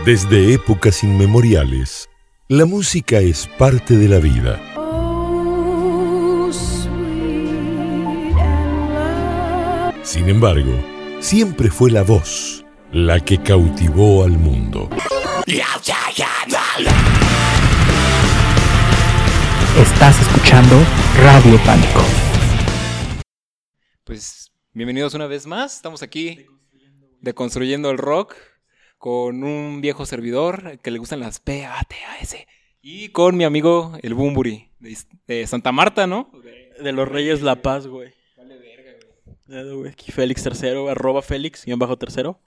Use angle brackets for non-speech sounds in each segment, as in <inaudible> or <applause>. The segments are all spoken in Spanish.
Desde épocas inmemoriales, la música es parte de la vida. Sin embargo, siempre fue la voz la que cautivó al mundo. Estás escuchando Radio Pánico. Pues bienvenidos una vez más. Estamos aquí deconstruyendo el rock con un viejo servidor que le gustan las PATAS y con mi amigo el Bumburi de, de Santa Marta, ¿no? De los Reyes La Paz, güey. Vale, güey. Aquí Félix tercero, arroba Félix, guion bajo tercero.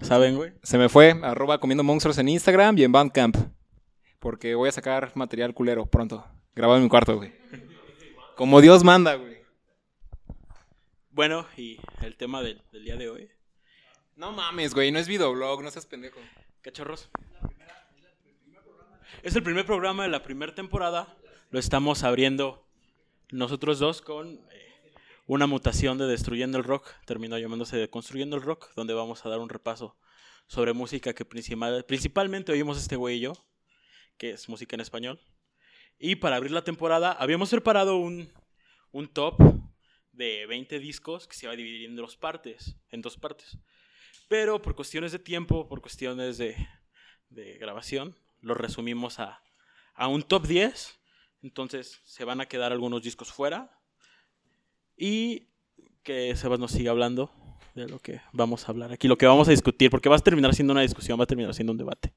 ¿Saben, güey? Se me fue, arroba comiendo monstruos en Instagram y en Bandcamp. Porque voy a sacar material culero pronto. Grabado en mi cuarto, güey. Como Dios manda, güey. Bueno, y el tema del, del día de hoy. No mames, güey, no es videoblog, no seas pendejo. Cachorros. Es el primer programa de la primera temporada. Lo estamos abriendo nosotros dos con eh, una mutación de Destruyendo el Rock. Terminó llamándose Deconstruyendo el Rock, donde vamos a dar un repaso sobre música que principal- principalmente oímos este güey y yo, que es música en español. Y para abrir la temporada habíamos preparado un, top de 20 discos que se iba a dividir en dos partes, en dos partes. Pero por cuestiones de tiempo, por cuestiones de, de grabación, lo resumimos a, un top 10. Entonces se van a quedar algunos discos fuera. Y que Sebas nos siga hablando de lo que vamos a hablar aquí, lo que vamos a discutir, porque va a terminar siendo una discusión, va a terminar siendo un debate.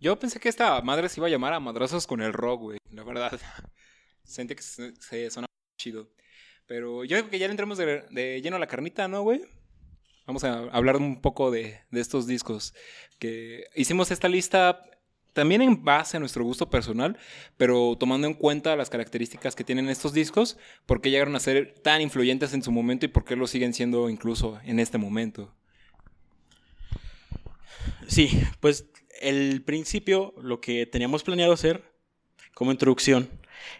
Yo pensé que esta madre se iba a llamar a madrazos con el rock, güey. La verdad. <laughs> Sentí que se, sonaba chido. Pero yo creo que ya le entramos de, de lleno a la carnita, ¿no, güey? Vamos a hablar un poco de, de estos discos. Que hicimos esta lista también en base a nuestro gusto personal, pero tomando en cuenta las características que tienen estos discos, por qué llegaron a ser tan influyentes en su momento y por qué lo siguen siendo incluso en este momento. Sí, pues el principio, lo que teníamos planeado hacer como introducción,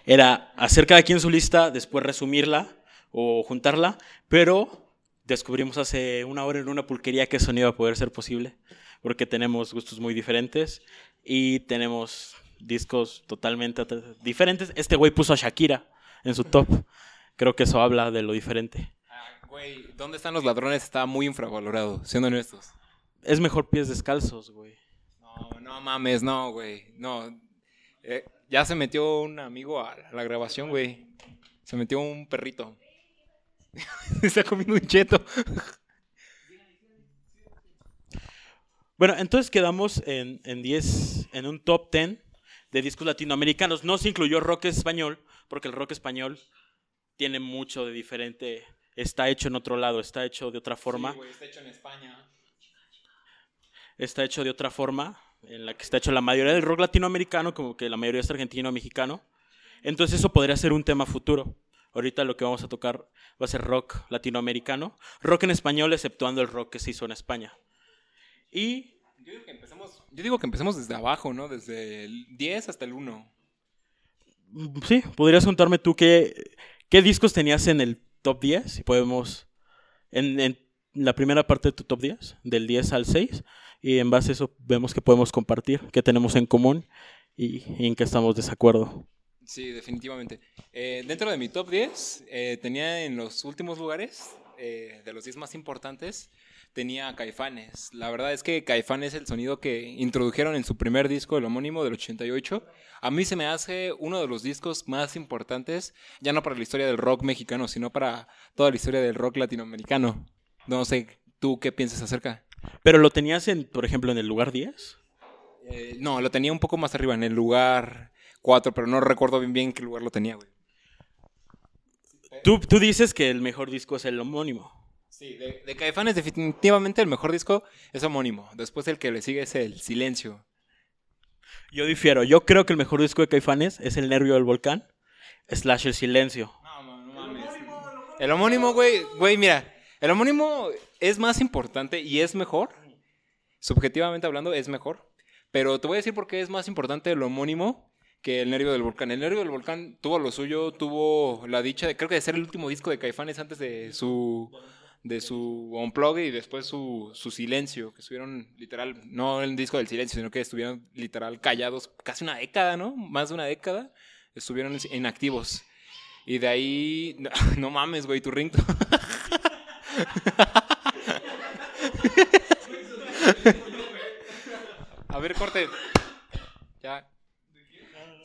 era hacer cada quien su lista, después resumirla o juntarla, pero descubrimos hace una hora en una pulquería que eso no iba a poder ser posible, porque tenemos gustos muy diferentes y tenemos discos totalmente diferentes. Este güey puso a Shakira en su top. Creo que eso habla de lo diferente. Ah, Güey, ¿dónde están los ladrones? Está muy infravalorado, siendo honestos. Es mejor pies descalzos, güey. No, no mames, no, güey. No. Eh, ya se metió un amigo a la grabación, güey. Se metió un perrito. <laughs> Está comiendo un cheto. Bueno, entonces quedamos en, en 10, en un top 10 de discos latinoamericanos. No se incluyó rock español, porque el rock español tiene mucho de diferente. Está hecho en otro lado, está hecho de otra forma. está hecho en España. Está hecho de otra forma, en la que está hecho la mayoría del rock latinoamericano, como que la mayoría es argentino o mexicano. Entonces eso podría ser un tema futuro. Ahorita lo que vamos a tocar va a ser rock latinoamericano. Rock en español, exceptuando el rock que se hizo en España. Y Yo digo que empecemos, yo digo que empecemos desde abajo, ¿no? Desde el 10 hasta el 1. Mm, Sí, podrías contarme tú qué, qué discos tenías en el top 10, si podemos, en, en la primera parte de tu top 10, del 10 al 6, y en base a eso vemos que podemos compartir, qué tenemos en común y, y en qué estamos de desacuerdo. Sí, definitivamente. Eh, dentro de mi top 10, eh, tenía en los últimos lugares, eh, de los 10 más importantes, tenía a Caifanes. La verdad es que Caifanes, el sonido que introdujeron en su primer disco, el homónimo del 88, a mí se me hace uno de los discos más importantes, ya no para la historia del rock mexicano, sino para toda la historia del rock latinoamericano. No sé, ¿tú qué piensas acerca? Pero lo tenías, en, por ejemplo, en el lugar 10. Eh, no, lo tenía un poco más arriba, en el lugar 4, pero no recuerdo bien bien qué lugar lo tenía, güey. Tú, tú dices que el mejor disco es el homónimo. Sí, de, de Caifanes definitivamente el mejor disco es homónimo. Después el que le sigue es El Silencio. Yo difiero, yo creo que el mejor disco de Caifanes es El Nervio del Volcán, slash El Silencio. El homónimo, güey, güey, mira, el homónimo es más importante y es mejor. Subjetivamente hablando, es mejor. Pero te voy a decir por qué es más importante el homónimo que el Nervio del Volcán. El Nervio del Volcán tuvo lo suyo, tuvo la dicha de, creo que de ser el último disco de Caifanes antes de su de su y después su, silencio, que estuvieron literal, no el disco del silencio, sino que estuvieron literal callados casi una década, ¿no? Más de una década, estuvieron inactivos. Y de ahí, no, <laughs> no mames, güey, tu ringto. <laughs> A ver, corte. Ya.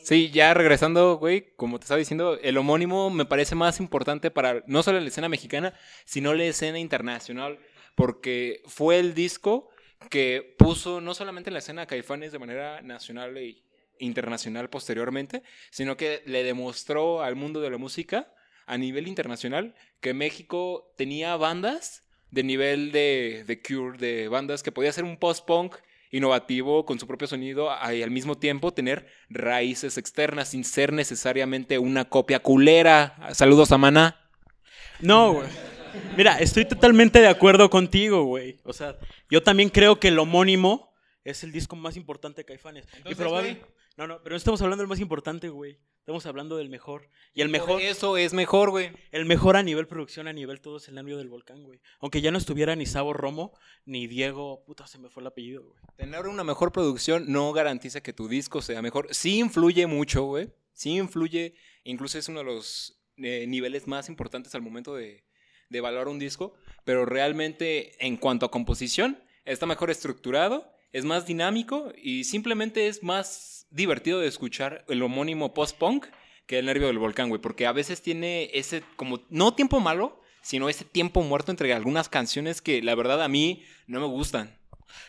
Sí, ya regresando, güey, como te estaba diciendo, el homónimo me parece más importante para no solo la escena mexicana, sino la escena internacional, porque fue el disco que puso no solamente en la escena Caifanes de manera nacional e internacional posteriormente, sino que le demostró al mundo de la música a nivel internacional que México tenía bandas de nivel de, de Cure, de bandas que podía ser un post-punk innovativo con su propio sonido y al mismo tiempo tener raíces externas sin ser necesariamente una copia culera. Saludos a Maná. No, güey. Mira, estoy totalmente de acuerdo contigo, güey. O sea, yo también creo que el homónimo es el disco más importante de Caifanes. y Entonces, probable... güey. No, no, pero no estamos hablando del más importante, güey. Estamos hablando del mejor. Y el Por mejor, eso es mejor, güey. el mejor a nivel producción, a nivel todo es el nervio del volcán, güey. Aunque ya no estuviera ni Sabo Romo, ni Diego, puta, se me fue el apellido, güey. Tener una mejor producción no garantiza que tu disco sea mejor. Sí influye mucho, güey. Sí influye. Incluso es uno de los eh, niveles más importantes al momento de, de evaluar un disco. Pero realmente, en cuanto a composición, está mejor estructurado, es más dinámico y simplemente es más divertido de escuchar el homónimo post-punk que el nervio del volcán, güey. Porque a veces tiene ese, como, no tiempo malo, sino ese tiempo muerto entre algunas canciones que la verdad a mí no me gustan.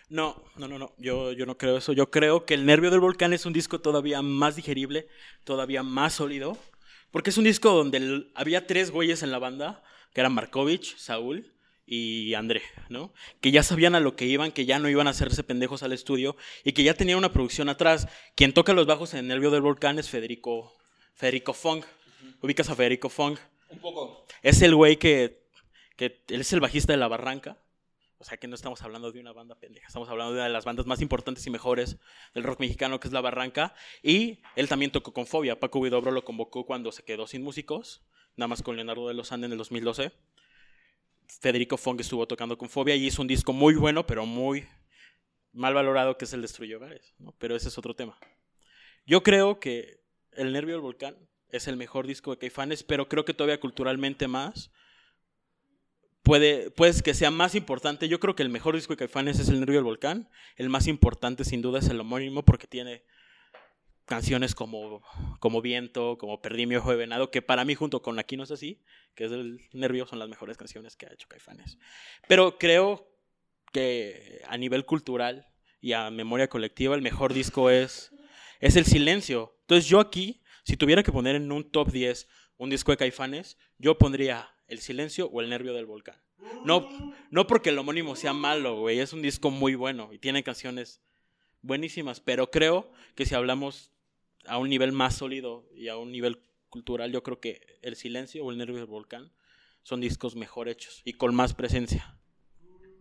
No, no, no, no. Yo, yo no creo eso. Yo creo que El Nervio del Volcán es un disco todavía más digerible, todavía más sólido. Porque es un disco donde había tres güeyes en la banda, que eran Markovich, Saúl y André, ¿no? Que ya sabían a lo que iban, que ya no iban a hacerse pendejos al estudio y que ya tenían una producción atrás. Quien toca los bajos en El Nervio del Volcán es Federico, Federico Fong. ¿Ubicas a Federico Fong? Un poco. Es el güey que, que él es el bajista de La Barranca. O sea que no estamos hablando de una banda pendeja, estamos hablando de una de las bandas más importantes y mejores del rock mexicano, que es La Barranca. Y él también tocó con Fobia. Paco Huidobro lo convocó cuando se quedó sin músicos, nada más con Leonardo de los Andes en el 2012. Federico Fong estuvo tocando con Fobia y hizo un disco muy bueno, pero muy mal valorado, que es el Destruye Hogares. Pero ese es otro tema. Yo creo que El Nervio del Volcán es el mejor disco de Caifanes, pero creo que todavía culturalmente más puede, pues que sea más importante. Yo creo que el mejor disco de Caifanes es El Nervio del Volcán. El más importante, sin duda, es el homónimo, porque tiene canciones como, como Viento, como Perdí mi ojo de venado, que para mí, junto con Aquí no es así, que es el Nervio, son las mejores canciones que ha hecho Caifanes. Pero creo que a nivel cultural y a memoria colectiva, el mejor disco es, es El Silencio. Entonces, yo aquí, si tuviera que poner en un top 10 un disco de Caifanes, yo pondría El Silencio o El Nervio del Volcán. No, no porque el homónimo sea malo, güey, es un disco muy bueno y tiene canciones buenísimas, pero creo que si hablamos a un nivel más sólido y a un nivel cultural, yo creo que El Silencio o El Nervio del Volcán son discos mejor hechos y con más presencia.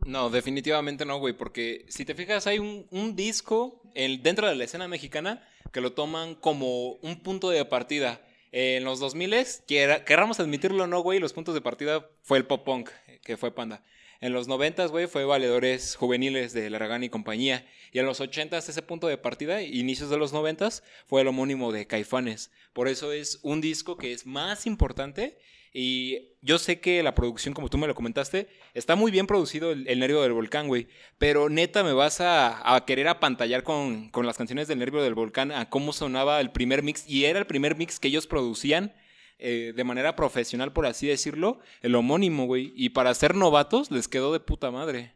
No, definitivamente no, güey, porque si te fijas, hay un, disco en- dentro de la escena mexicana que lo toman como un punto de partida. En los 2000, quiera- querramos admitirlo o no, güey, los puntos de partida fue el pop punk, que fue Panda. En los 90, güey, fue Valedores Juveniles de Laragán y compañía. Y en los 80, ese punto de partida, inicios de los 90, fue el homónimo de Caifanes. Por eso es un disco que es más importante. Y yo sé que la producción, como tú me lo comentaste, está muy bien producido el, Nervio del Volcán, güey. Pero neta, me vas a, a querer apantallar con, con las canciones del Nervio del Volcán, a cómo sonaba el primer mix. Y era el primer mix que ellos producían eh, de manera profesional, por así decirlo, el homónimo, güey. Y para ser novatos les quedó de puta madre.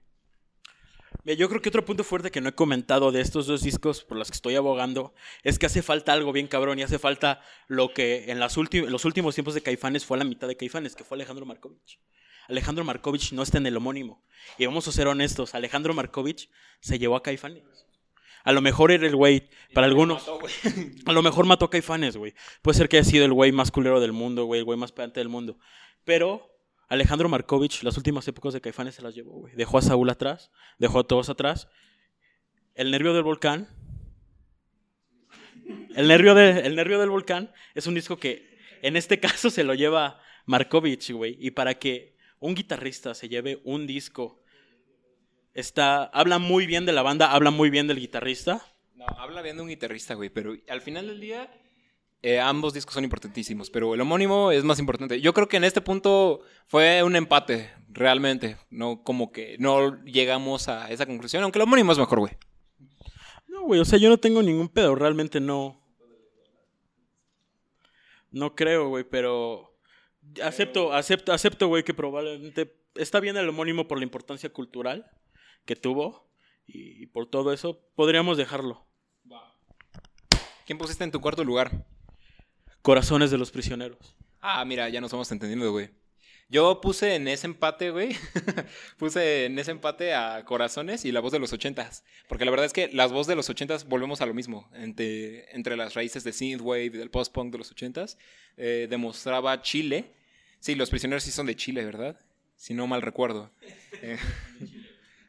Yo creo que otro punto fuerte que no he comentado de estos dos discos por los que estoy abogando es que hace falta algo bien cabrón y hace falta lo que en las los últimos tiempos de Caifanes fue la mitad de Caifanes, que fue Alejandro Markovich. Alejandro Markovich no está en el homónimo. Y vamos a ser honestos, Alejandro Markovich se llevó a Caifanes. A lo mejor era el güey, para algunos, <laughs> a lo mejor mató a Caifanes, güey. Puede ser que haya sido el güey más culero del mundo, güey, el güey más pedante del mundo. Pero Alejandro Markovich, las últimas épocas de Caifanes se las llevó, güey. Dejó a Saúl atrás, dejó a todos atrás. El nervio del volcán. El nervio, de- el nervio del volcán es un disco que en este <laughs> caso se lo lleva Markovich, güey. Y para que un guitarrista se lleve un disco, está, habla muy bien de la banda, habla muy bien del guitarrista. No, habla bien de un guitarrista, güey, pero al final del día eh, ambos discos son importantísimos, pero el homónimo es más importante. Yo creo que en este punto fue un empate, realmente. No como que no llegamos a esa conclusión, aunque el homónimo es mejor, güey. No, güey, o sea, yo no tengo ningún pedo, realmente no. No creo, güey, pero acepto, acepto, acepto, güey, que probablemente está bien el homónimo por la importancia cultural que tuvo y por todo eso podríamos dejarlo. ¿Quién pusiste en tu cuarto lugar? Corazones de los prisioneros. Ah, mira, ya nos estamos entendiendo, güey. Yo puse en ese empate, güey, <laughs> puse en ese empate a Corazones y la voz de los ochentas. Porque la verdad es que las voces de los ochentas volvemos a lo mismo. Entre, entre las raíces de synthwave y del post-punk de los ochentas, eh, demostraba Chile. Sí, los prisioneros sí son de Chile, ¿verdad? Si no mal recuerdo. <laughs> Eh,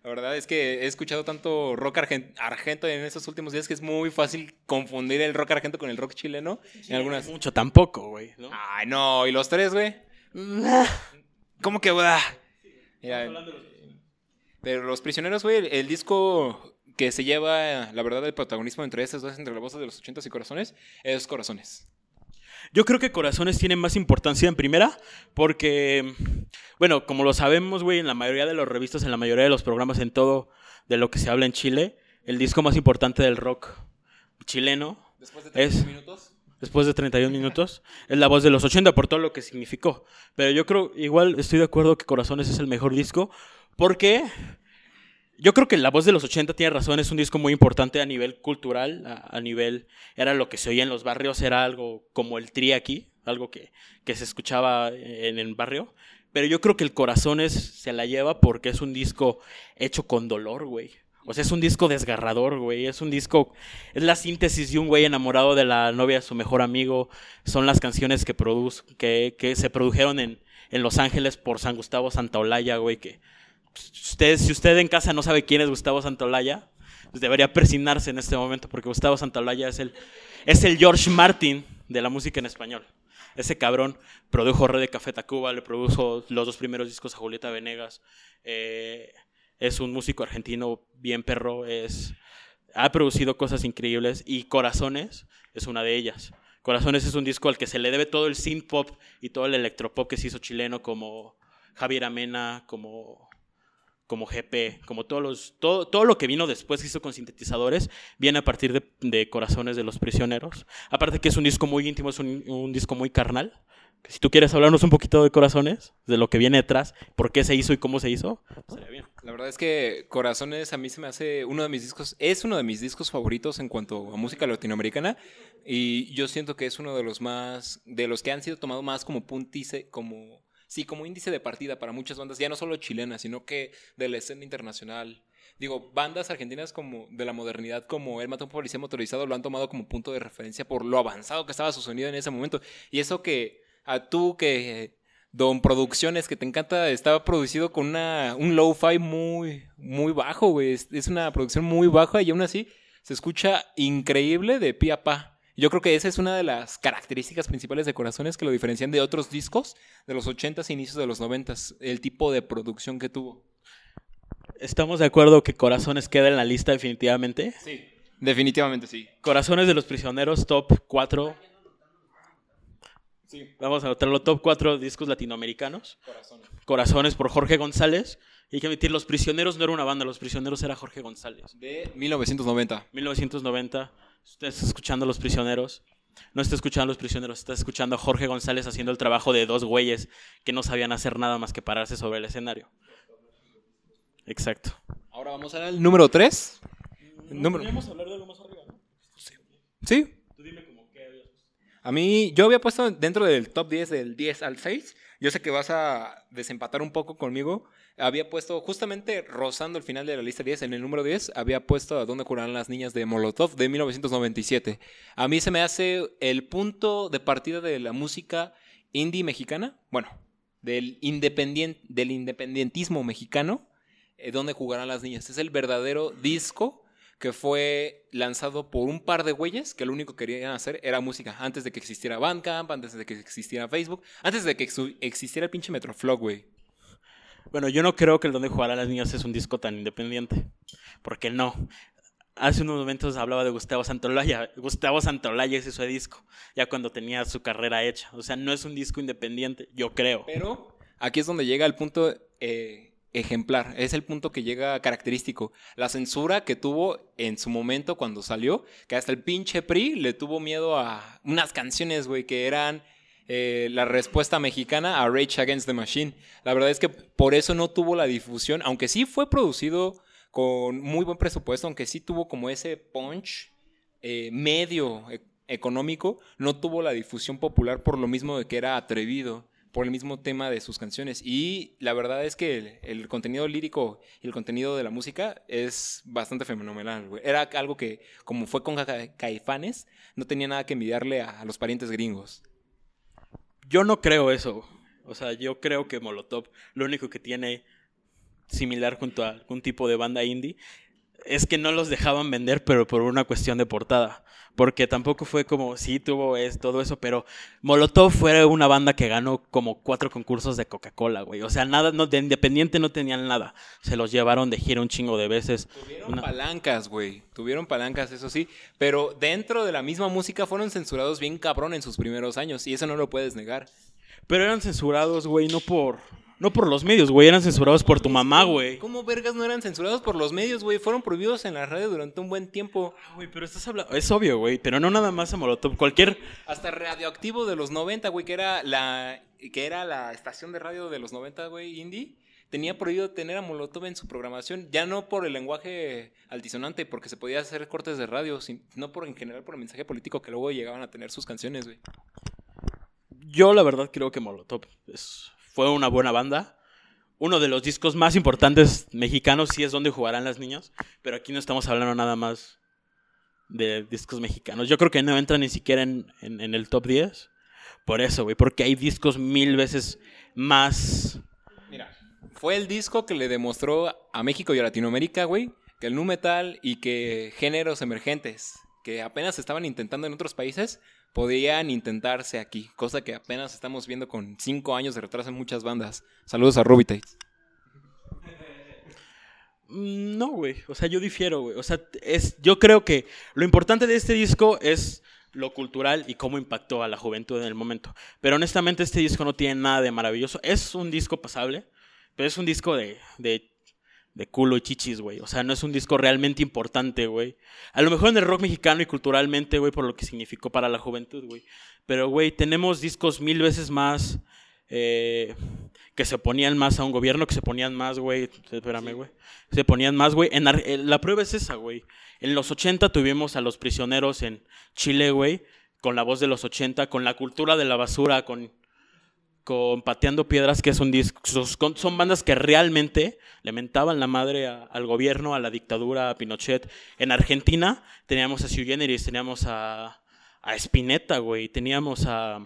la verdad es que he escuchado tanto rock argen- argento en estos últimos días que es muy fácil confundir el rock argento con el rock chileno. en algunas... Mucho tampoco, güey, ¿no? Ay, no, ¿y los tres, güey? <laughs> ¿Cómo que, güey? Mira, pero Los Prisioneros, güey, el, el disco que se lleva, la verdad, el protagonismo entre esas dos, entre la voz de los ochentas y corazones, es Corazones. Yo creo que Corazones tiene más importancia en primera porque, bueno, como lo sabemos, güey, en la mayoría de las revistas, en la mayoría de los programas, en todo de lo que se habla en Chile, el disco más importante del rock chileno Después de Es- 30 minutos. después de 31 minutos, es la voz de los 80 por todo lo que significó. Pero yo creo, igual estoy de acuerdo que Corazones es el mejor disco, porque yo creo que la voz de los 80 tiene razón, es un disco muy importante a nivel cultural, a, nivel, era lo que se oía en los barrios, era algo como el tri aquí, algo que, que se escuchaba en el barrio. Pero yo creo que el Corazones se la lleva porque es un disco hecho con dolor, güey. O sea, es un disco desgarrador, güey. Es un disco. Es la síntesis de un güey enamorado de la novia de su mejor amigo. Son las canciones que, produz, que, que se produjeron en, en Los Ángeles por San Gustavo Santaolalla, güey. Que usted, si usted en casa no sabe quién es Gustavo Santaolalla, pues debería persignarse en este momento, porque Gustavo Santaolalla es el, es el George Martin de la música en español. Ese cabrón produjo Red de Café Tacuba, le produjo los dos primeros discos a Julieta Venegas. eh, es un músico argentino bien perro, es, ha producido cosas increíbles y Corazones es una de ellas. Corazones es un disco al que se le debe todo el synth pop y todo el electropop que se hizo chileno, como Javier Amena, como, como GP, como todos los, todo, todo lo que vino después que hizo con sintetizadores, viene a partir de, de Corazones de los Prisioneros. Aparte que es un disco muy íntimo, es un, un disco muy carnal. Si tú quieres hablarnos un poquito de Corazones, de lo que viene detrás, por qué se hizo y cómo se hizo, sería bien. La verdad es que Corazones a mí se me hace uno de mis discos, es uno de mis discos favoritos en cuanto a música latinoamericana y yo siento que es uno de los más, de los que han sido tomados más como puntice, como, sí, como índice de partida para muchas bandas, ya no solo chilenas, sino que de la escena internacional. Digo, bandas argentinas como de la modernidad, como El Mató un Policía Motorizado, lo han tomado como punto de referencia por lo avanzado que estaba su sonido en ese momento. Y eso que a tú que Don Producciones, que te encanta, estaba producido con una, un low-fi muy, muy bajo, güey. Es, es una producción muy baja y aún así se escucha increíble de pie a pa. Yo creo que esa es una de las características principales de Corazones que lo diferencian de otros discos de los 80s e inicios de los 90s, el tipo de producción que tuvo. ¿Estamos de acuerdo que Corazones queda en la lista definitivamente? Sí. Definitivamente sí. Corazones de los Prisioneros, top 4. Sí. Vamos a anotarlo, top 4 discos latinoamericanos. Corazones. Corazones por Jorge González. Y hay que admitir, Los Prisioneros no era una banda, Los Prisioneros era Jorge González. De 1990. 1990, usted está escuchando a Los Prisioneros. No está escuchando a Los Prisioneros, está escuchando a Jorge González haciendo el trabajo de dos güeyes que no sabían hacer nada más que pararse sobre el escenario. Exacto. Ahora vamos al número 3. Número... hablar de algo más arriba, ¿no? Sí, Tú dime como qué habías A mí, yo había puesto dentro del top 10 del 10 al 6. Yo sé que vas a desempatar un poco conmigo. Había puesto, justamente rozando el final de la lista 10, en el número 10, había puesto a dónde curarán las niñas de Molotov de 1997. A mí se me hace el punto de partida de la música indie mexicana. Bueno, del, independien- del independentismo mexicano. eh, dónde jugarán las niñas. Es el verdadero disco que fue lanzado por un par de güeyes que lo único que querían hacer era música. Antes de que existiera Bandcamp, antes de que existiera Facebook, antes de que existiera el pinche Metroflog, güey. Bueno, yo no creo que el Donde Jugarán las Niñas es un disco tan independiente. Porque no. Hace unos momentos hablaba de Gustavo Santolaya. Gustavo Santolaya hizo ese disco, ya cuando tenía su carrera hecha. O sea, no es un disco independiente, yo creo. Pero aquí es donde llega el punto eh, ejemplar, es el punto que llega característico. La censura que tuvo en su momento cuando salió, que hasta el pinche PRI le tuvo miedo a unas canciones, güey, que eran eh, la respuesta mexicana a Rage Against the Machine. La verdad es que por eso no tuvo la difusión, aunque sí fue producido con muy buen presupuesto, aunque sí tuvo como ese punch eh, medio e- económico, no tuvo la difusión popular por lo mismo de que era atrevido por el mismo tema de sus canciones. Y la verdad es que el, contenido lírico y el contenido de la música es bastante fenomenal. Era algo que, como fue con Ca- Caifanes, no tenía nada que envidiarle a, a los parientes gringos. Yo no creo eso. O sea, yo creo que Molotov lo único que tiene similar junto a algún tipo de banda indie es que no los dejaban vender, pero por una cuestión de portada. Porque tampoco fue como, sí, tuvo es, todo eso, pero Molotov fue una banda que ganó como cuatro concursos de Coca-Cola, güey. O sea, nada, no, de independiente no tenían nada. Se los llevaron de gira un chingo de veces. Tuvieron Una- palancas, güey. Tuvieron palancas, eso sí. Pero dentro de la misma música fueron censurados bien cabrón en sus primeros años. Y eso no lo puedes negar. Pero eran censurados, güey, no por, no por los medios, güey. Eran censurados por tu mamá, güey. ¿Cómo vergas no eran censurados por los medios, güey? Fueron prohibidos en la radio durante un buen tiempo. Ah, Güey, pero estás hablando. Es obvio, güey. Pero no nada más a Molotov. Cualquier. Hasta Radioactivo de los 90, güey, que era la que era la estación de radio de los 90, güey, indie, tenía prohibido tener a Molotov en su programación, ya no por el lenguaje altisonante, porque se podía hacer cortes de radio, sin- no por en general por el mensaje político que luego llegaban a tener sus canciones, güey. Yo, la verdad, creo que Molotov es- fue una buena banda. Uno de los discos más importantes mexicanos, sí es donde jugarán las niñas. Pero aquí no estamos hablando nada más de discos mexicanos. Yo creo que no entra ni siquiera en, en- el top 10. Por eso, güey. Porque hay discos mil veces más. Mira, fue el disco que le demostró a México y a Latinoamérica, güey, que el nu metal y que géneros emergentes que apenas estaban intentando en otros países podían intentarse aquí, cosa que apenas estamos viendo con cinco años de retraso en muchas bandas. Saludos a Rubitate. Mm, No, güey. O sea, yo difiero, güey. O sea, es, yo creo que lo importante de este disco es lo cultural y cómo impactó a la juventud en el momento. Pero honestamente este disco no tiene nada de maravilloso. Es un disco pasable, pero es un disco de, de, de culo y chichis, güey. O sea, no es un disco realmente importante, güey. A lo mejor en el rock mexicano y culturalmente, güey, por lo que significó para la juventud, güey. Pero, güey, tenemos discos mil veces más... eh, que se ponían más a un gobierno, que se ponían más, güey. Espérame, güey. Se ponían más, güey. En Ar- eh, la prueba es esa, güey. En los 80 tuvimos a los prisioneros en Chile, güey. Con la voz de los 80, con la cultura de la basura, con, con Pateando Piedras, que es un Son bandas que realmente le mentaban la madre al gobierno, a la dictadura, a Pinochet. En Argentina teníamos a Sui teníamos a, a Spinetta, güey. Teníamos a.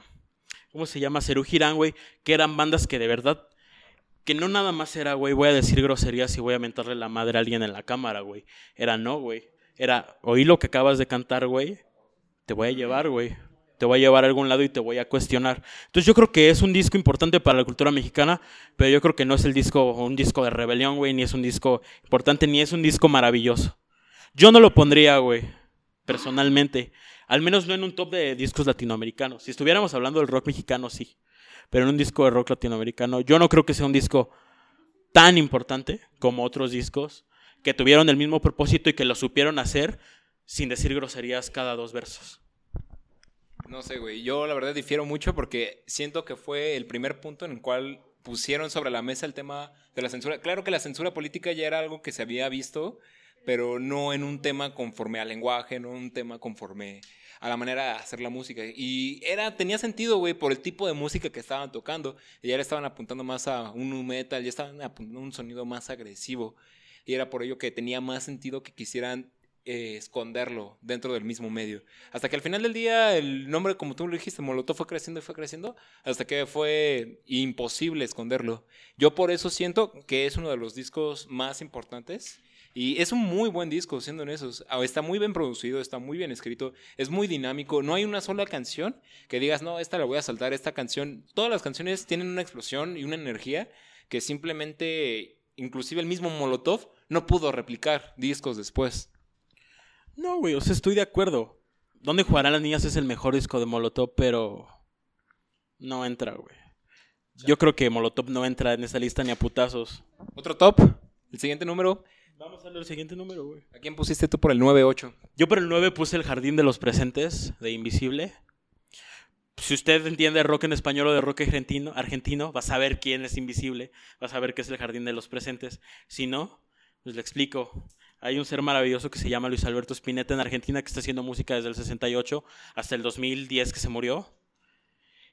¿Cómo se llama? Cerú Girán, güey. Que eran bandas que de verdad que no nada más era, güey, voy a decir groserías y voy a mentarle la madre a alguien en la cámara, güey. Era no, güey. Era, oí lo que acabas de cantar, güey. Te voy a llevar, güey. Te voy a llevar a algún lado y te voy a cuestionar. Entonces yo creo que es un disco importante para la cultura mexicana, pero yo creo que no es el disco, un disco de rebelión, güey, ni es un disco importante, ni es un disco maravilloso. Yo no lo pondría, güey, personalmente. Al menos no en un top de discos latinoamericanos. Si estuviéramos hablando del rock mexicano, sí pero en un disco de rock latinoamericano. Yo no creo que sea un disco tan importante como otros discos que tuvieron el mismo propósito y que lo supieron hacer sin decir groserías cada dos versos. No sé, güey. Yo la verdad difiero mucho porque siento que fue el primer punto en el cual pusieron sobre la mesa el tema de la censura. Claro que la censura política ya era algo que se había visto, pero no en un tema conforme al lenguaje, no en un tema conforme a la manera de hacer la música. Y era, tenía sentido, güey, por el tipo de música que estaban tocando. Y ya le estaban apuntando más a un metal, ya estaban apuntando a un sonido más agresivo. Y era por ello que tenía más sentido que quisieran eh, esconderlo dentro del mismo medio. Hasta que al final del día el nombre, como tú lo dijiste, Molotov fue creciendo y fue creciendo, hasta que fue imposible esconderlo. Yo por eso siento que es uno de los discos más importantes. Y es un muy buen disco, siendo honestos. Ah, Está muy bien producido, está muy bien escrito, es muy dinámico. No hay una sola canción que digas, no, esta la voy a saltar, esta canción. Todas las canciones tienen una explosión y una energía que simplemente, inclusive el mismo Molotov, no pudo replicar discos después. No, güey, o sea, estoy de acuerdo. ¿Dónde jugarán las niñas es el mejor disco de Molotov, pero no entra, güey. Yo creo que Molotov no entra en esa lista ni a putazos. Otro top, el siguiente número. Vamos a ver el siguiente número, güey. ¿A quién pusiste tú por el 9-8? Yo por el 9 puse el Jardín de los Presentes de Invisible. Si usted entiende rock en español o de rock argentino, argentino, va a saber quién es Invisible, va a saber qué es el Jardín de los Presentes. Si no, pues le explico. Hay un ser maravilloso que se llama Luis Alberto Spinetta en Argentina que está haciendo música desde el 68 hasta el 2010 que se murió.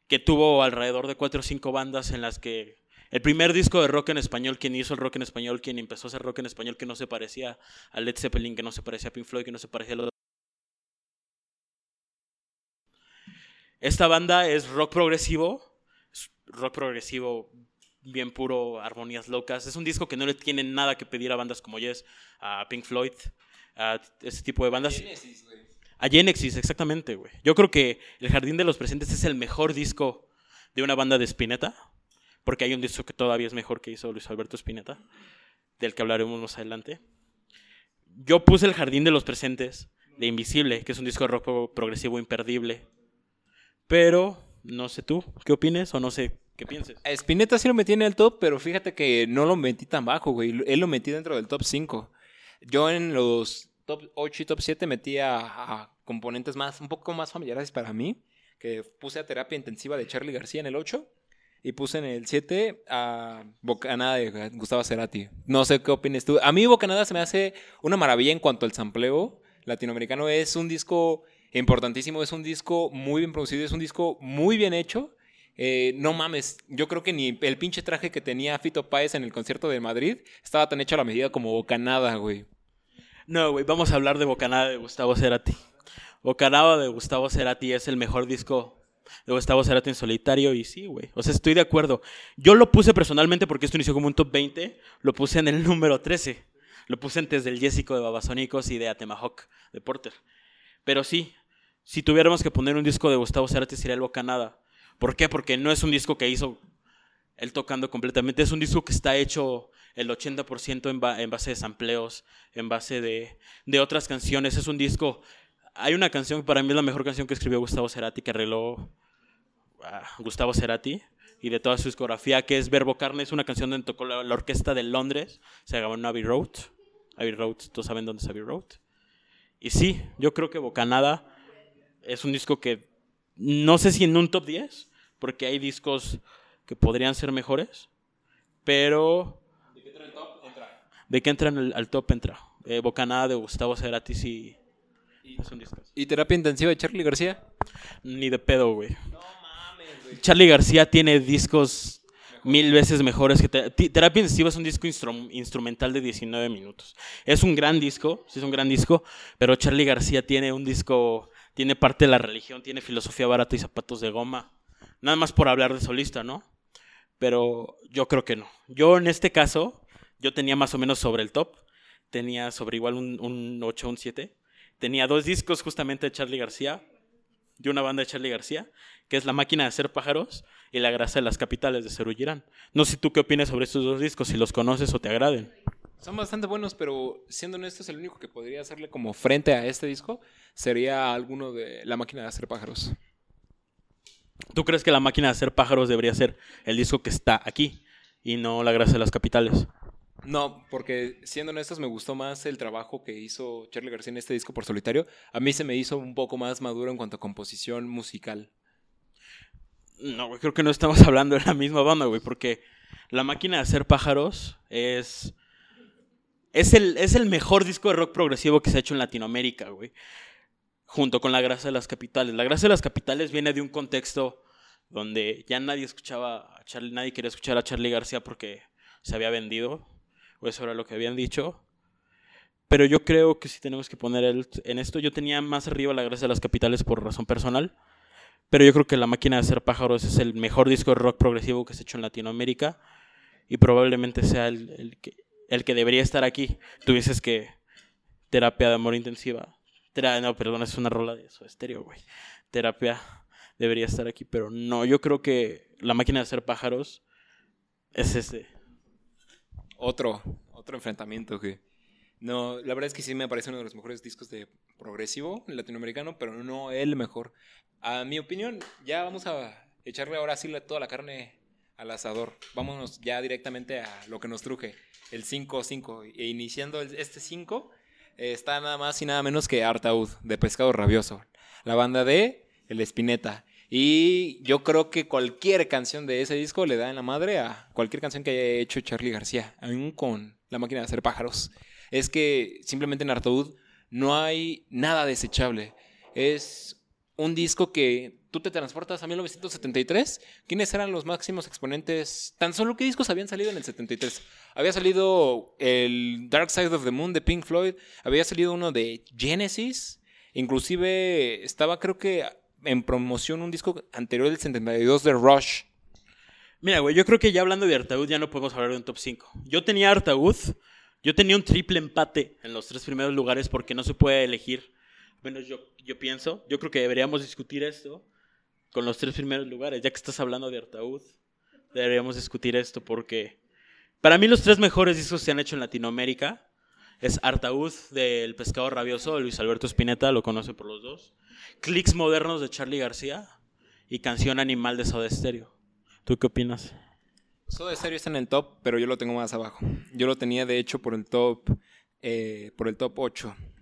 Que tuvo alrededor de cuatro o cinco bandas en las que el primer disco de rock en español, quien hizo el rock en español, quien empezó a hacer rock en español que no se parecía a Led Zeppelin, que no se parecía a Pink Floyd, que no se parecía a los... Esta banda es rock progresivo, es rock progresivo bien puro, armonías locas. Es un disco que no le tiene nada que pedir a bandas como Yes, a Pink Floyd, a ese tipo de bandas. A Genesis, exactamente, güey. Yo creo que El Jardín de los Presentes es el mejor disco de una banda de Spinetta, porque hay un disco que todavía es mejor que hizo Luis Alberto Spinetta, del que hablaremos más adelante. Yo puse El Jardín de los Presentes de Invisible, que es un disco de rock progresivo imperdible. Pero, no sé tú, ¿qué opines o no sé qué pienses? Spinetta sí lo metí en el top, pero fíjate que no lo metí tan bajo, güey. Él lo metí dentro del top 5. Yo en los top 8 y top 7 metí a, a componentes más, un poco más familiares para mí, que puse a terapia intensiva de Charlie García en el 8 y puse en el 7 a Bocanada de Gustavo Cerati. No sé qué opinas tú. A mí Bocanada se me hace una maravilla en cuanto al sampleo latinoamericano. Es un disco importantísimo, es un disco muy bien producido, es un disco muy bien hecho. Eh, no mames, yo creo que ni el pinche traje que tenía Fito Páez en el concierto de Madrid estaba tan hecho a la medida como Bocanada, güey. No, güey, vamos a hablar de Bocanada de Gustavo Cerati. Bocanada de Gustavo Cerati es el mejor disco de Gustavo Cerati en solitario y sí, güey. O sea, estoy de acuerdo. Yo lo puse personalmente porque esto inició como un top 20, lo puse en el <laughs> número 13. Lo puse antes del Jessico de Babasónicos y de Atemahawk de Porter. Pero sí, si tuviéramos que poner un disco de Gustavo Cerati sería el Bocanada. ¿Por qué? Porque no es un disco que hizo él tocando completamente, es un disco que está hecho el 80% en, en, base de sampleos, en base de, de, otras canciones. Es un disco. Hay una canción que para mí es la mejor canción que escribió Gustavo Cerati, que arregló Gustavo Cerati, y de toda su discografía, que es Verbo Carne. Es una canción donde tocó la, la orquesta de Londres, se llamó Abbey Road. Abbey Road, todos saben dónde es Abbey Road. Y sí, yo creo que Bocanada es un disco que no sé si en un top 10, porque hay discos que podrían ser mejores, pero de que entra al, al top entra. Eh, Bocanada de Gustavo Cerati sí, es un disco. ¿Y terapia intensiva de Charlie García? Ni de pedo, güey. No mames, güey. Charlie García tiene discos Mejor. mil veces mejores que te Terapia intensiva es un disco instru instrumental de 19 minutos. Es un gran disco, sí es un gran disco, pero Charlie García tiene un disco, tiene parte de la religión, tiene filosofía barata y zapatos de goma. Nada más por hablar de solista, ¿no? Pero yo creo que no. Yo en este caso, yo tenía más o menos sobre el top. Tenía sobre igual un, un 8 un 7. Tenía dos discos justamente de Charlie García, de una banda de Charlie García, que es La máquina de hacer pájaros y La grasa de las capitales de Cerú Girán. No sé tú qué opinas sobre estos dos discos, si los conoces o te agraden. Son bastante buenos, pero siendo honestos, el único que podría hacerle como frente a este disco sería alguno de La máquina de hacer pájaros. ¿Tú crees que La máquina de hacer pájaros debería ser el disco que está aquí y no La grasa de las capitales? No, porque siendo honestos me gustó más el trabajo que hizo Charlie García en este disco por solitario. A mí se me hizo un poco más maduro en cuanto a composición musical. No, güey, creo que no estamos <laughs> hablando de la misma banda, güey, porque La máquina de hacer pájaros es... Es el, es el mejor disco de rock progresivo que se ha hecho en Latinoamérica, güey. Junto con La grasa de las capitales. La grasa de las capitales viene de un contexto donde ya nadie escuchaba nadie quería escuchar a Charlie García porque se había vendido, o eso era lo que habían dicho. Pero yo creo que si tenemos que poner el, en esto, yo tenía más arriba la gracia de las capitales por razón personal. Pero yo creo que La máquina de hacer pájaros es el mejor disco de rock progresivo que se ha hecho en Latinoamérica. Y probablemente sea el, que, el que debería estar aquí. Tú dices que terapia de amor intensiva. Tera, no, perdón, es una rola de eso, estéreo, güey. Terapia debería estar aquí, pero no, yo creo que La máquina de hacer pájaros es ese otro, otro enfrentamiento que... No, la verdad es que sí me parece uno de los mejores discos de progresivo latinoamericano, pero no el mejor. A mi opinión, ya vamos a echarle ahora sí toda la carne al asador. Vámonos ya directamente a lo que nos truje, el 5-5. E iniciando este 5, eh, está nada más y nada menos que Artaud, de Pescado Rabioso. La banda de El Espineta. Y yo creo que cualquier canción de ese disco le da en la madre a cualquier canción que haya hecho Charlie García, aún con La máquina de hacer pájaros. Es que simplemente en Artaud no hay nada desechable. Es un disco que tú te transportas a 1973. ¿Quiénes eran los máximos exponentes? Tan solo qué discos habían salido en el 73. Había salido el Dark Side of the Moon de Pink Floyd, había salido uno de Genesis, inclusive estaba creo que en promoción un disco anterior del 72 de Rush. Mira, güey, yo creo que ya hablando de Artaud ya no podemos hablar de un top 5. Yo tenía Artaud, yo tenía un triple empate en los tres primeros lugares porque no se puede elegir. Bueno, yo, yo pienso, yo creo que deberíamos discutir esto con los tres primeros lugares. Ya que estás hablando de Artaud, deberíamos discutir esto porque para mí los tres mejores discos que se han hecho en Latinoamérica es Artaud del Pescado Rabioso Luis Alberto Spinetta, lo conoce por los dos. Clicks Modernos de Charlie García y Canción Animal de Soda Stereo. ¿Tú qué opinas? Soda Stereo está en el top, pero yo lo tengo más abajo. Yo lo tenía de hecho por el top eh, por el top 8, aproxim-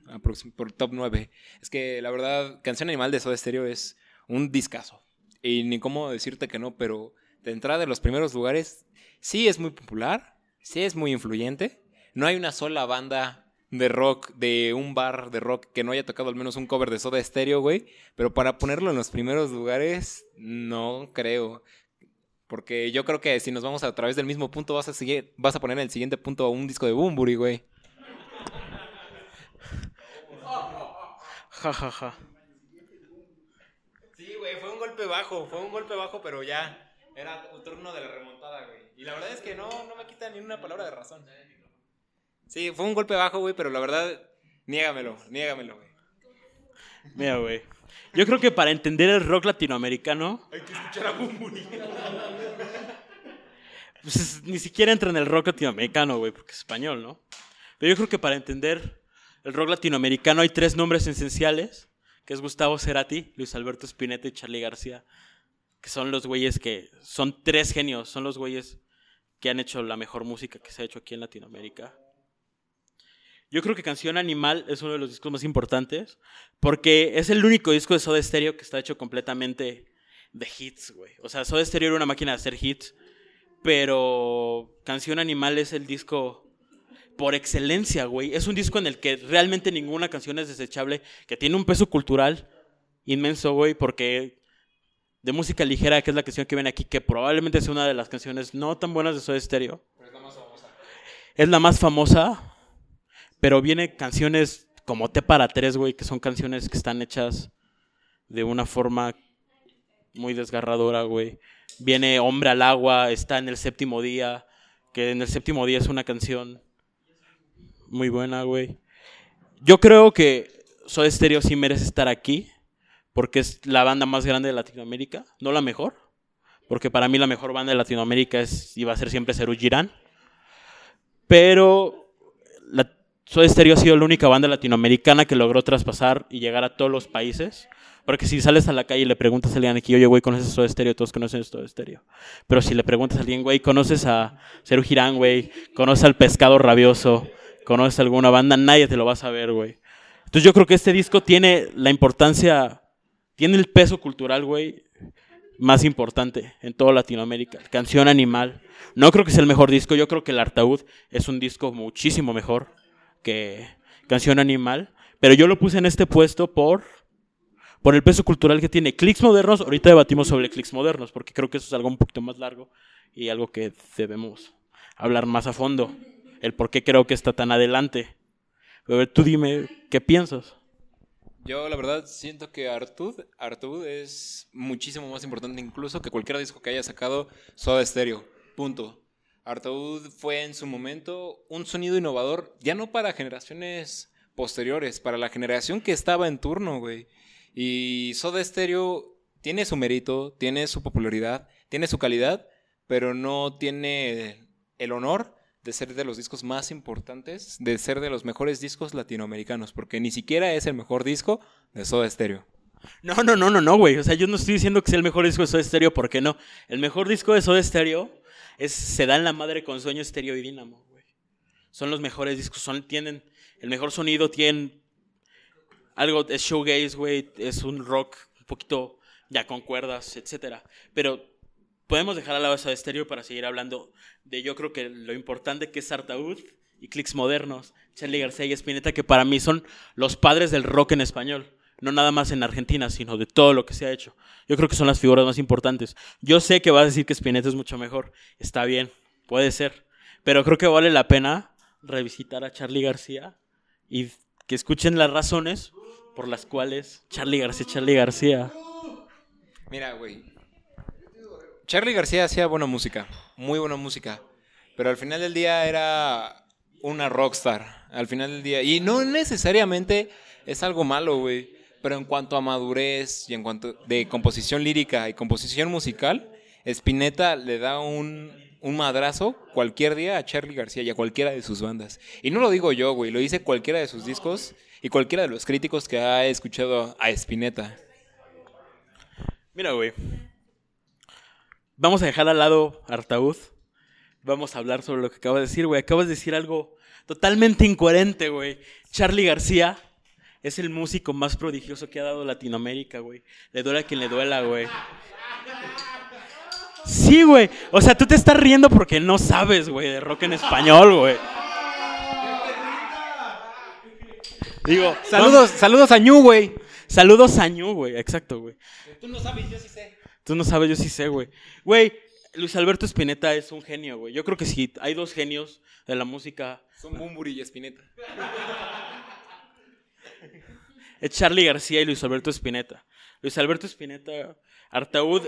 por top 9. Es que la verdad, Canción Animal de Soda Stereo es un discazo. Y ni cómo decirte que no, pero de entrada de los primeros lugares, sí es muy popular, sí es muy influyente. No hay una sola banda de rock, de un bar de rock que no haya tocado al menos un cover de Soda Stereo, güey. Pero para ponerlo en los primeros lugares, no creo. Porque yo creo que si nos vamos a través del mismo punto, vas a seguir, vas a poner en el siguiente punto un disco de Bumburi, güey. Ja, ja, ja. Sí, güey, fue un golpe bajo, fue un golpe bajo, pero ya era un turno de la remontada, güey. Y la verdad es que no, no me quita ni una palabra de razón. Sí, fue un golpe bajo, güey, pero la verdad, niégamelo, niégamelo, güey. Mira, güey. Yo creo que para entender el rock latinoamericano, Hay que escuchar a Bumburi. pues es- ni siquiera entra en el rock latinoamericano, güey, porque es español, ¿no? Pero yo creo que para entender el rock latinoamericano hay tres nombres esenciales, que es Gustavo Cerati, Luis Alberto Spinetta y Charlie García, que son los güeyes que son tres genios, son los güeyes que han hecho la mejor música que se ha hecho aquí en Latinoamérica. Yo creo que Canción Animal es uno de los discos más importantes, porque es el único disco de Soda Stereo que está hecho completamente de hits, güey. O sea, Soda Stereo era una máquina de hacer hits, pero Canción Animal es el disco por excelencia, güey. Es un disco en el que realmente ninguna canción es desechable, que tiene un peso cultural inmenso, güey, porque de música ligera, que es la canción que ven aquí, que probablemente sea una de las canciones no tan buenas de Soda Stereo. Es la más famosa, pero viene canciones como T para tres, güey, que son canciones que están hechas de una forma muy desgarradora, güey. Viene Hombre al agua, está en el séptimo día, que en el séptimo día es una canción muy buena, güey. Yo creo que Soda Stereo sí merece estar aquí, porque es la banda más grande de Latinoamérica, no la mejor, porque para mí la mejor banda de Latinoamérica es, iba a ser siempre Serú Girán, pero la, Soda Stereo ha sido la única banda latinoamericana que logró traspasar y llegar a todos los países. Porque si sales a la calle y le preguntas a alguien aquí, oye, güey, ¿conoces Soda Stereo? Todos conocen Soda Stereo. Pero si le preguntas a alguien, güey, ¿conoces a Serú Girán, güey? ¿Conoces al Pescado Rabioso? ¿Conoces alguna banda? Nadie te lo va a saber, güey. Entonces yo creo que este disco tiene la importancia, tiene el peso cultural, güey, más importante en toda Latinoamérica. Canción Animal. No creo que sea el mejor disco, yo creo que el Artaud es un disco muchísimo mejor que Canción Animal. Pero yo lo puse en este puesto por, por el peso cultural que tiene. Clicks modernos, ahorita debatimos sobre clicks modernos, porque creo que eso es algo un poquito más largo y algo que debemos hablar más a fondo. El por qué creo que está tan adelante. Tú dime, ¿qué piensas? Yo la verdad siento que Artud, Artud es muchísimo más importante incluso que cualquier disco que haya sacado Soda Stereo. Punto. Artaud fue en su momento un sonido innovador, ya no para generaciones posteriores, para la generación que estaba en turno, güey. Y Soda Stereo tiene su mérito, tiene su popularidad, tiene su calidad, pero no tiene el honor de ser de los discos más importantes, de ser de los mejores discos latinoamericanos, porque ni siquiera es el mejor disco de Soda Stereo. No, no, no, no, no, güey. O sea, yo no estoy diciendo que sea el mejor disco de Soda Stereo, ¿por qué no? El mejor disco de Soda Stereo es Se dan la madre con Sueño Stereo y Dínamo, güey. Son los mejores discos, son, tienen el mejor sonido, tienen algo, es showgaze, güey, es un rock un poquito ya con cuerdas, etcétera. Pero podemos dejar a la base de estéreo para seguir hablando de yo creo que lo importante que es Artaud y Clicks Modernos, Charlie García y Spinetta, que para mí son los padres del rock en español. No nada más en Argentina, sino de todo lo que se ha hecho. Yo creo que son las figuras más importantes. Yo sé que vas a decir que Spinetta es mucho mejor. Está bien, puede ser. Pero creo que vale la pena revisitar a Charlie García y que escuchen las razones por las cuales Charlie García, Charlie García. Mira, güey. Charlie García hacía buena música, muy buena música, pero al final del día era una rockstar, al final del día. Y no necesariamente es algo malo, güey, pero en cuanto a madurez y en cuanto de composición lírica y composición musical, Spinetta le da un, un madrazo cualquier día a Charlie García y a cualquiera de sus bandas. Y no lo digo yo, güey, lo dice cualquiera de sus discos y cualquiera de los críticos que ha escuchado a Spinetta. Mira, güey. Vamos a dejar al lado Artaud. Vamos a hablar sobre lo que acabas de decir, güey. Acabas de decir algo totalmente incoherente, güey. Charlie García es el músico más prodigioso que ha dado Latinoamérica, güey. Le duela a quien le duela, güey. Sí, güey. O sea, tú te estás riendo porque no sabes, güey, de rock en español, güey. Digo, Saludos, saludos a Ñu, güey. Saludos a Ñu, güey. Exacto, güey. Tú no sabes, yo sí sé. Tú no sabes, yo sí sé, güey. Güey, Luis Alberto Spinetta es un genio, güey. Yo creo que sí, hay dos genios de la música. Son Bumburi y Spinetta. Es Charlie García y Luis Alberto Spinetta. Luis Alberto Spinetta, Artaud.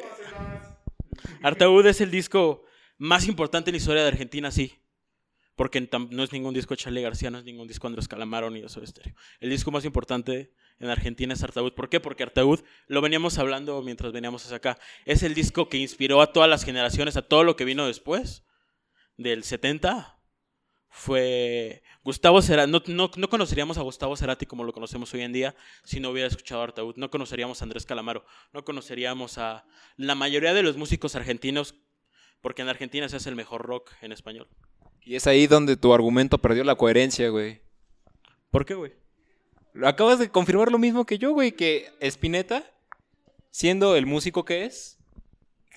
Artaud es el disco más importante en la historia de Argentina, sí. Porque no es ningún disco de Charlie García, no es ningún disco de Andrés Calamaro ni de Soda Stereo. El disco más importante en Argentina es Artaud. ¿Por qué? Porque Artaud, lo veníamos hablando mientras veníamos hacia acá, es el disco que inspiró a todas las generaciones, a todo lo que vino después, del 70. Fue Gustavo Cerati. No, no, no conoceríamos a Gustavo Cerati como lo conocemos hoy en día si no hubiera escuchado a Artaud. No conoceríamos a Andrés Calamaro. No conoceríamos a la mayoría de los músicos argentinos, porque en Argentina se hace el mejor rock en español. Y es ahí donde tu argumento perdió la coherencia, güey. ¿Por qué, güey? Acabas de confirmar lo mismo que yo, güey, que Spinetta, siendo el músico que es,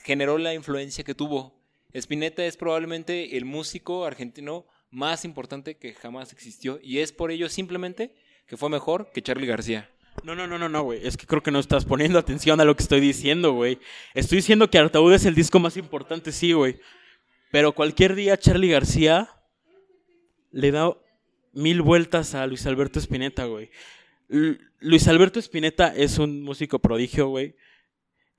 generó la influencia que tuvo. Spinetta es probablemente el músico argentino más importante que jamás existió y es por ello simplemente que fue mejor que Charlie García. No, no, no, no, no, güey. Es que creo que no estás poniendo atención a lo que estoy diciendo, güey. Estoy diciendo que Artaud es el disco más importante, sí, güey. Pero cualquier día Charlie García le da mil vueltas a Luis Alberto Spinetta, güey. Luis Alberto Spinetta es un músico prodigio, güey.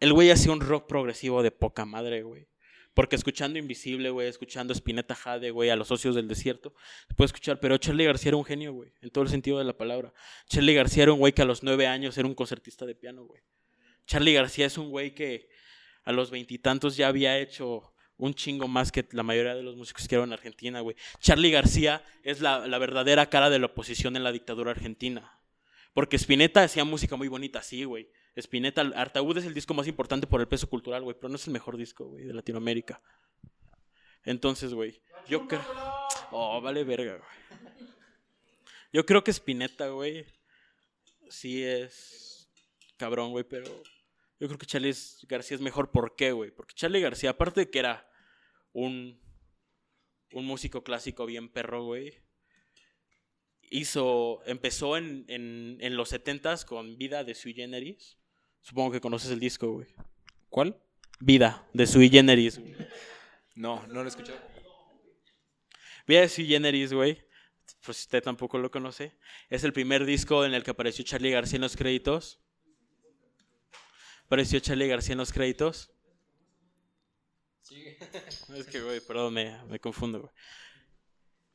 El güey hacía un rock progresivo de poca madre, güey. Porque escuchando Invisible, güey, escuchando Spinetta Jade, güey, a los socios del desierto, se puede escuchar. Pero Charlie García era un genio, güey, en todo el sentido de la palabra. Charlie García era un güey que a los nueve años era un concertista de piano, güey. Charlie García es un güey que a los veintitantos ya había hecho un chingo más que la mayoría de los músicos que eran en Argentina, güey. Charlie García es la, la verdadera cara de la oposición en la dictadura argentina. Porque Spinetta hacía música muy bonita, sí, güey. Spinetta, Artaud es el disco más importante por el peso cultural, güey, pero no es el mejor disco, güey, de Latinoamérica. Entonces, güey, yo creo... Oh, vale verga, güey. Yo creo que Spinetta, güey, sí es cabrón, güey, pero yo creo que Charlie García es mejor. ¿Por qué, güey? Porque Charlie García, aparte de que era un, un músico clásico bien perro, güey, hizo, empezó en, en, en los 70s con Vida de Sui Generis. Supongo que conoces el disco, güey. ¿Cuál? Vida de Sui Generis. güey. No, no lo he escuchado. Vida de Sui Generis, güey. Pues si usted tampoco lo conoce. Es el primer disco en el que apareció Charlie García en los créditos. Apareció Charlie García en los créditos. <laughs> Es que, güey, perdón, me, me confundo, güey.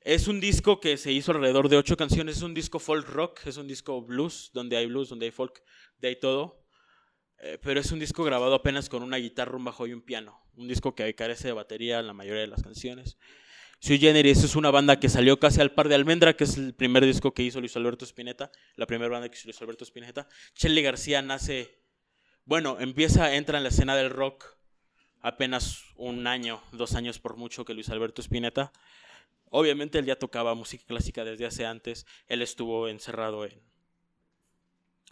Es un disco que se hizo alrededor de ocho canciones. Es un disco folk rock, es un disco blues, donde hay blues, donde hay folk, de ahí todo. Eh, pero es un disco grabado apenas con una guitarra, un bajo y un piano. Un disco que carece de batería en la mayoría de las canciones. Sui Generis es una banda que salió casi al par de Almendra, que es el primer disco que hizo Luis Alberto Spinetta, la primera banda que hizo Luis Alberto Spinetta. Charlie García nace, bueno, empieza, entra en la escena del rock apenas un año, dos años por mucho que Luis Alberto Spinetta. Obviamente él ya tocaba música clásica desde hace antes, él estuvo encerrado en,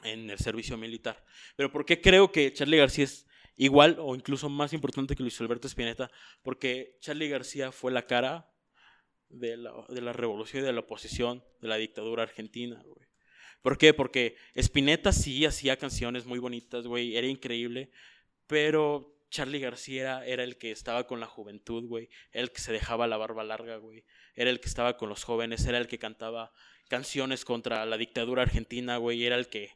en el servicio militar. Pero ¿por qué creo que Charlie García es igual o incluso más importante que Luis Alberto Spinetta? Porque Charlie García fue la cara de la, de la revolución y de la oposición de la dictadura argentina, güey. ¿Por qué? Porque Spinetta sí hacía canciones muy bonitas, güey, era increíble, pero Charlie García era, el que estaba con la juventud, güey. Era el que se dejaba la barba larga, güey. Era el que estaba con los jóvenes, era el que cantaba canciones contra la dictadura argentina, güey. Era el que,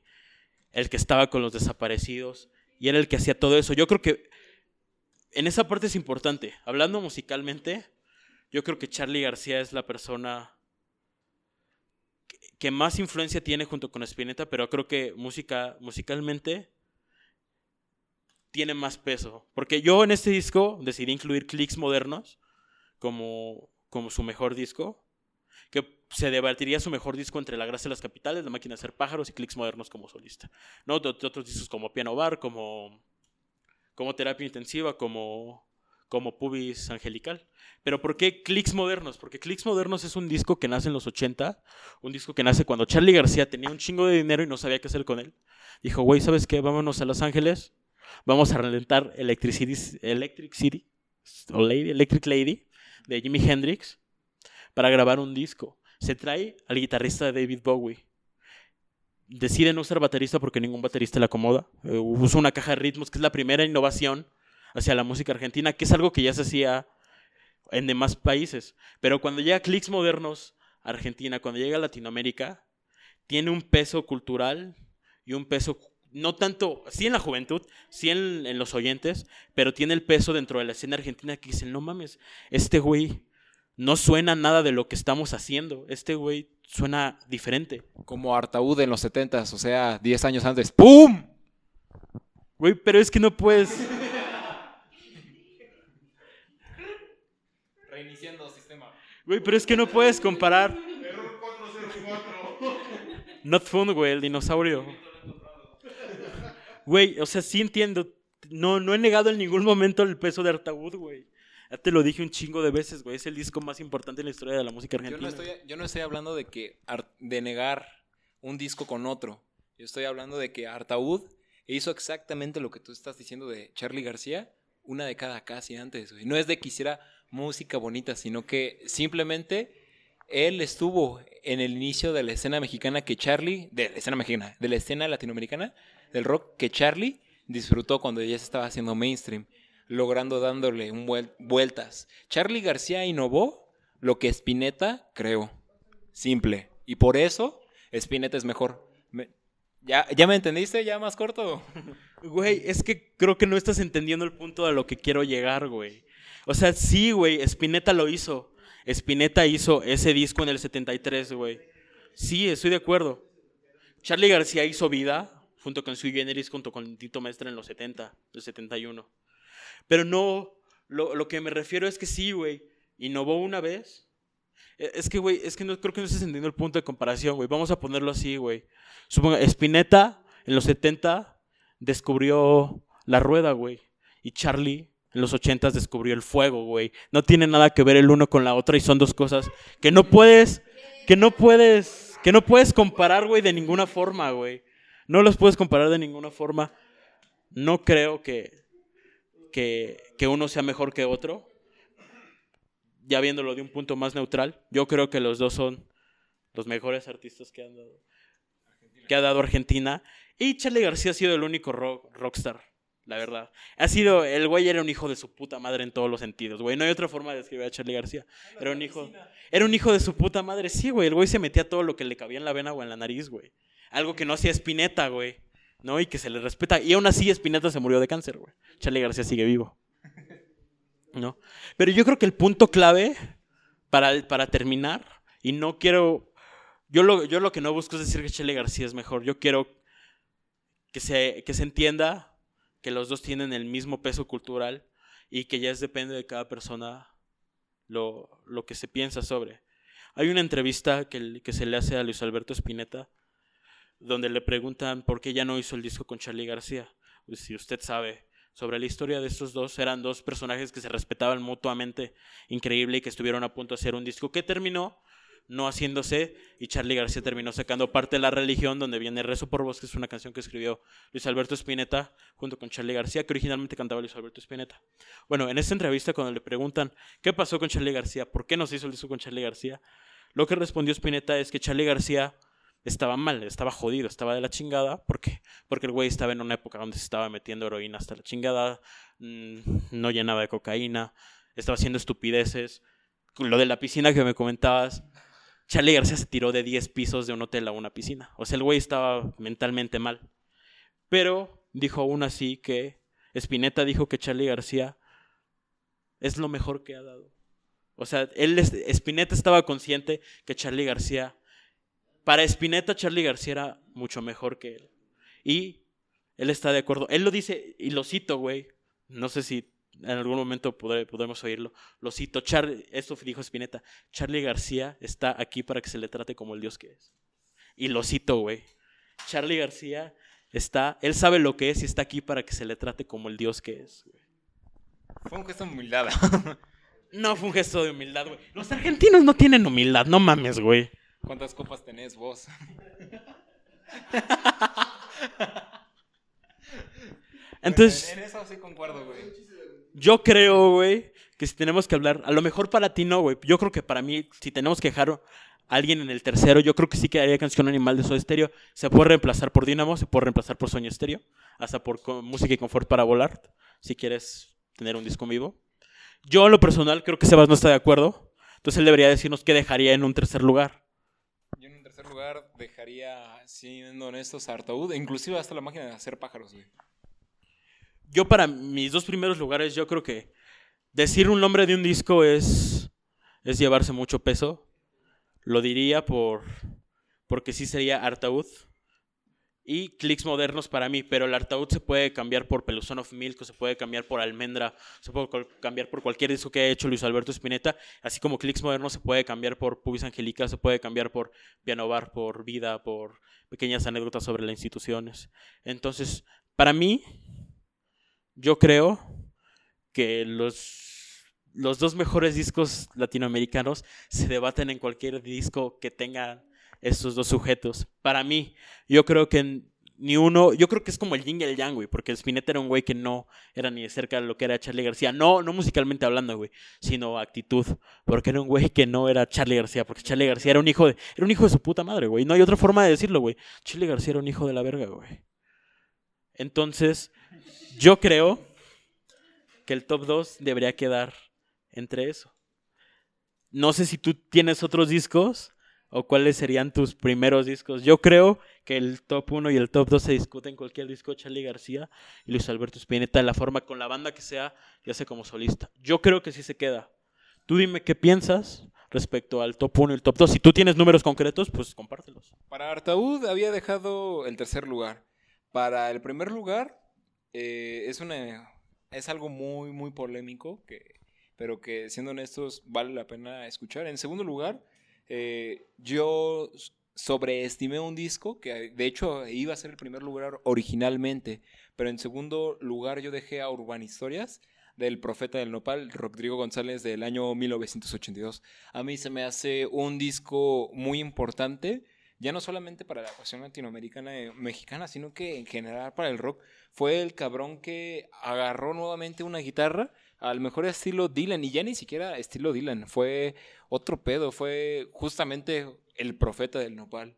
el que estaba con los desaparecidos. Y era el que hacía todo eso. Yo creo que en esa parte es importante. Hablando musicalmente, yo creo que Charlie García es la persona que más influencia tiene junto con Spinetta, pero creo que música, musicalmente tiene más peso. Porque yo en este disco decidí incluir Clicks Modernos como, como su mejor disco. Que se debatiría su mejor disco entre La Gracia de las Capitales, La Máquina de Hacer Pájaros y Clicks Modernos como solista. ¿No? De, otros discos como Piano Bar, como, como Terapia Intensiva, como, como Pubis Angelical. Pero ¿por qué Clicks Modernos? Porque Clicks Modernos es un disco que nace en los 80, un disco que nace cuando Charlie García tenía un chingo de dinero y no sabía qué hacer con él. Dijo, güey, ¿sabes qué? Vámonos a Los Ángeles, vamos a relentar Electric City, Electric o Lady, Electric Lady de Jimi Hendrix para grabar un disco. Se trae al guitarrista David Bowie. Decide no ser baterista porque ningún baterista le acomoda. Eh, usa una caja de ritmos que es la primera innovación hacia la música argentina, que es algo que ya se hacía en demás países. Pero cuando llega Clicks Modernos a Argentina, cuando llega a Latinoamérica, tiene un peso cultural y un peso no tanto, sí en la juventud, sí en, los oyentes, pero tiene el peso dentro de la escena argentina que dicen, no mames, este güey no suena nada de lo que estamos haciendo, este güey suena diferente. Como Artaúd en los 70 o sea, 10 años antes, ¡pum! Güey, pero es que no puedes... Reiniciando sistema. Güey, pero es que no puedes comparar... Not fun, güey, el dinosaurio. Güey, o sea, sí entiendo. No, no he negado en ningún momento el peso de Artaud, güey. Ya te lo dije un chingo de veces, güey. Es el disco más importante en la historia de la música argentina. Yo no estoy, hablando de que de negar un disco con otro. Yo estoy hablando de que Artaud hizo exactamente lo que tú estás diciendo de Charlie García una década casi antes, güey. No es de que hiciera música bonita, sino que simplemente él estuvo en el inicio de la escena mexicana que Charlie, de la escena mexicana, de la escena latinoamericana, del rock que Charlie disfrutó cuando ya se estaba haciendo mainstream, logrando dándole un vueltas. Charlie García innovó lo que Spinetta creó. Simple. Y por eso Spinetta es mejor. ¿Ya, ¿Ya me entendiste? ¿Ya más corto? <laughs> Güey, es que creo que no estás entendiendo el punto de lo que quiero llegar, güey. O sea, sí, güey, Spinetta lo hizo. Spinetta hizo ese disco en el 73, güey. Sí, estoy de acuerdo. Charlie García hizo vida, junto con Sui Generis, junto con Tito Mestre en los 70, el 71. Pero no, lo, lo que me refiero es que sí, güey, innovó una vez. E, es que, güey, es que no, creo que no estás entendiendo el punto de comparación, güey. Vamos a ponerlo así, güey. Suponga, Spinetta en los 70 descubrió la rueda, güey. Y Charlie en los 80 descubrió el fuego, güey. No tiene nada que ver el uno con la otra y son dos cosas que no puedes, que no puedes, que no puedes comparar, güey, de ninguna forma, güey. No los puedes comparar de ninguna forma. No creo que, que, uno sea mejor que otro. Ya viéndolo de un punto más neutral, yo creo que los dos son los mejores artistas que han dado, que ha dado Argentina. Y Charlie García ha sido el único rockstar, la verdad. Ha sido, el güey era un hijo de su puta madre en todos los sentidos, güey. No hay otra forma de describir a Charlie García. Era un hijo, era un hijo de su puta madre, sí, güey. El güey se metía todo lo que le cabía en la vena o en la nariz, güey. Algo que no hacía Spinetta, güey. ¿No? Y que se le respeta. Y aún así Spinetta se murió de cáncer, güey. Charlie García sigue vivo. ¿No? Pero yo creo que el punto clave para, para terminar, y no quiero. Yo lo, yo lo que no busco es decir que Charlie García es mejor. Yo quiero que se, que se entienda que los dos tienen el mismo peso cultural y que ya es depende de cada persona lo, lo que se piensa sobre. Hay una entrevista que, que se le hace a Luis Alberto Spinetta donde le preguntan por qué ya no hizo el disco con Charlie García. Pues, si usted sabe sobre la historia de estos dos, eran dos personajes que se respetaban mutuamente, increíble, y que estuvieron a punto de hacer un disco que terminó no haciéndose y Charlie García terminó sacando parte de la religión donde viene Rezo por Vos, que es una canción que escribió Luis Alberto Spinetta junto con Charlie García, que originalmente cantaba Luis Alberto Spinetta. Bueno, en esta entrevista cuando le preguntan qué pasó con Charlie García, por qué no se hizo el disco con Charlie García, lo que respondió Spinetta es que Charlie García estaba mal, estaba jodido, estaba de la chingada. ¿Por qué? Porque el güey estaba en una época donde se estaba metiendo heroína hasta la chingada, mm, no llenaba de cocaína, estaba haciendo estupideces. Lo de la piscina que me comentabas, Charlie García se tiró de 10 pisos de un hotel a una piscina. O sea, el güey estaba mentalmente mal. Pero dijo aún así que Spinetta dijo que Charlie García es lo mejor que ha dado. O sea, él, Spinetta estaba consciente que Charlie García para Spinetta, Charlie García era mucho mejor que él. Y él está de acuerdo. Él lo dice, y lo cito, güey. No sé si en algún momento podemos oírlo. Lo cito. Char esto dijo Spinetta. Charlie García está aquí para que se le trate como el Dios que es. Y lo cito, güey. Charlie García está, él sabe lo que es y está aquí para que se le trate como el Dios que es. Fue un gesto de humildad. <laughs> no fue un gesto de humildad, güey. Los argentinos no tienen humildad, no mames, güey. ¿Cuántas copas tenés vos? <laughs> Entonces. En, eso sí concuerdo, güey. Yo creo, güey, que si tenemos que hablar. A lo mejor para ti no, güey. Yo creo que para mí, si tenemos que dejar a alguien en el tercero, yo creo que sí quedaría canción animal de Soda Stereo. Se puede reemplazar por Dynamo, se puede reemplazar por Sueño Stereo, hasta por música y confort para volar, si quieres tener un disco vivo. Yo, en lo personal, creo que Sebas no está de acuerdo. Entonces él debería decirnos qué dejaría en un tercer lugar lugar dejaría, siendo honestos, a Artaud, inclusive hasta la máquina de hacer pájaros, güey. Yo para mis dos primeros lugares, yo creo que decir un nombre de un disco es, es llevarse mucho peso. Lo diría por porque sí sería Artaud y clics modernos para mí, pero el Artaud se puede cambiar por Peluzón of Milk, o se puede cambiar por Almendra, se puede cambiar por cualquier disco que haya hecho Luis Alberto Spinetta, así como clics modernos se puede cambiar por Pubis Angelica, se puede cambiar por Piano Bar, por Vida, por pequeñas anécdotas sobre las instituciones. Entonces, para mí, yo creo que los, los dos mejores discos latinoamericanos se debaten en cualquier disco que tenga estos dos sujetos. Para mí, yo creo que ni uno, yo creo que es como el yin y el yang, güey, porque Spinetta era un güey que no era ni de cerca de lo que era Charlie García, no, no musicalmente hablando, güey, sino actitud, porque era un güey que no era Charlie García, porque Charlie García era un hijo de, era un hijo de su puta madre, güey, no hay otra forma de decirlo, güey, Charlie García era un hijo de la verga, güey. Entonces, yo creo que el top 2 debería quedar entre eso. No sé si tú tienes otros discos o cuáles serían tus primeros discos. Yo creo que el top 1 y el top 2 se discuten cualquier disco Charlie García y Luis Alberto Spinetta, la forma con la banda que sea, ya sea como solista. Yo creo que sí se queda. Tú dime qué piensas respecto al top 1 y el top 2. Si tú tienes números concretos, pues compártelos. Para Artaud había dejado el tercer lugar. Para el primer lugar, eh, es, una, es algo muy, muy polémico, que, pero que siendo honestos vale la pena escuchar. En segundo lugar, eh, yo sobreestimé un disco que de hecho iba a ser el primer lugar originalmente, pero en segundo lugar yo dejé a Urban Historias del Profeta del Nopal, Rodrigo González del año 1982. A mí se me hace un disco muy importante, ya no solamente para la cuestión latinoamericana y mexicana, sino que en general para el rock. Fue el cabrón que agarró nuevamente una guitarra al mejor estilo Dylan, y ya ni siquiera estilo Dylan, fue otro pedo, fue justamente el profeta del nopal.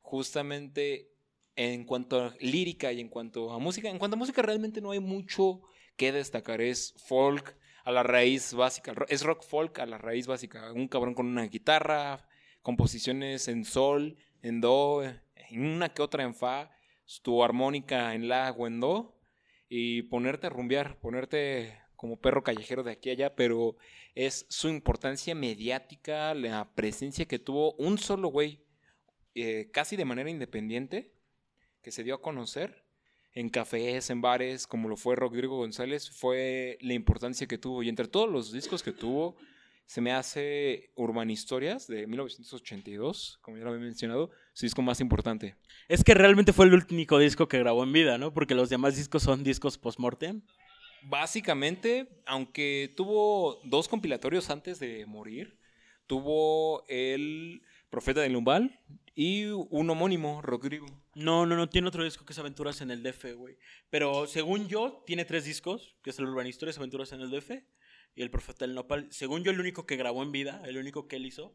Justamente en cuanto a lírica y en cuanto a música, en cuanto a música realmente no hay mucho que destacar, es folk a la raíz básica, es rock folk a la raíz básica, un cabrón con una guitarra, composiciones en sol, en do, en una que otra en fa, tu armónica en la o en do, y ponerte a rumbear, ponerte como perro callejero de aquí a allá, pero es su importancia mediática, la presencia que tuvo un solo güey, eh, casi de manera independiente, que se dio a conocer en cafés, en bares, como lo fue Rodrigo González, fue la importancia que tuvo. Y entre todos los discos que tuvo, se me hace Urban Historias de 1982, como ya lo había mencionado, su disco más importante. Es que realmente fue el único disco que grabó en vida, ¿no? Porque los demás discos son discos post-mortem. Básicamente, aunque tuvo dos compilatorios antes de morir, tuvo el Profeta del Umbal y un homónimo, Rodrigo. No, no, no, tiene otro disco que es Aventuras en el DF, güey. Pero según yo, tiene tres discos, que es el Urban Historias, Aventuras en el DF y el Profeta del Nopal. Según yo, el único que grabó en vida, el único que él hizo,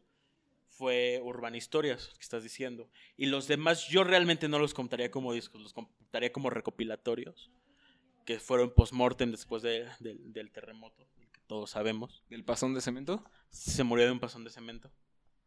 fue Urban Historias, que estás diciendo. Y los demás yo realmente no los contaría como discos, los contaría como recopilatorios, que fueron post-mortem después de- del- del terremoto, que todos sabemos. ¿Del pasón de cemento? Se murió de un pasón de cemento.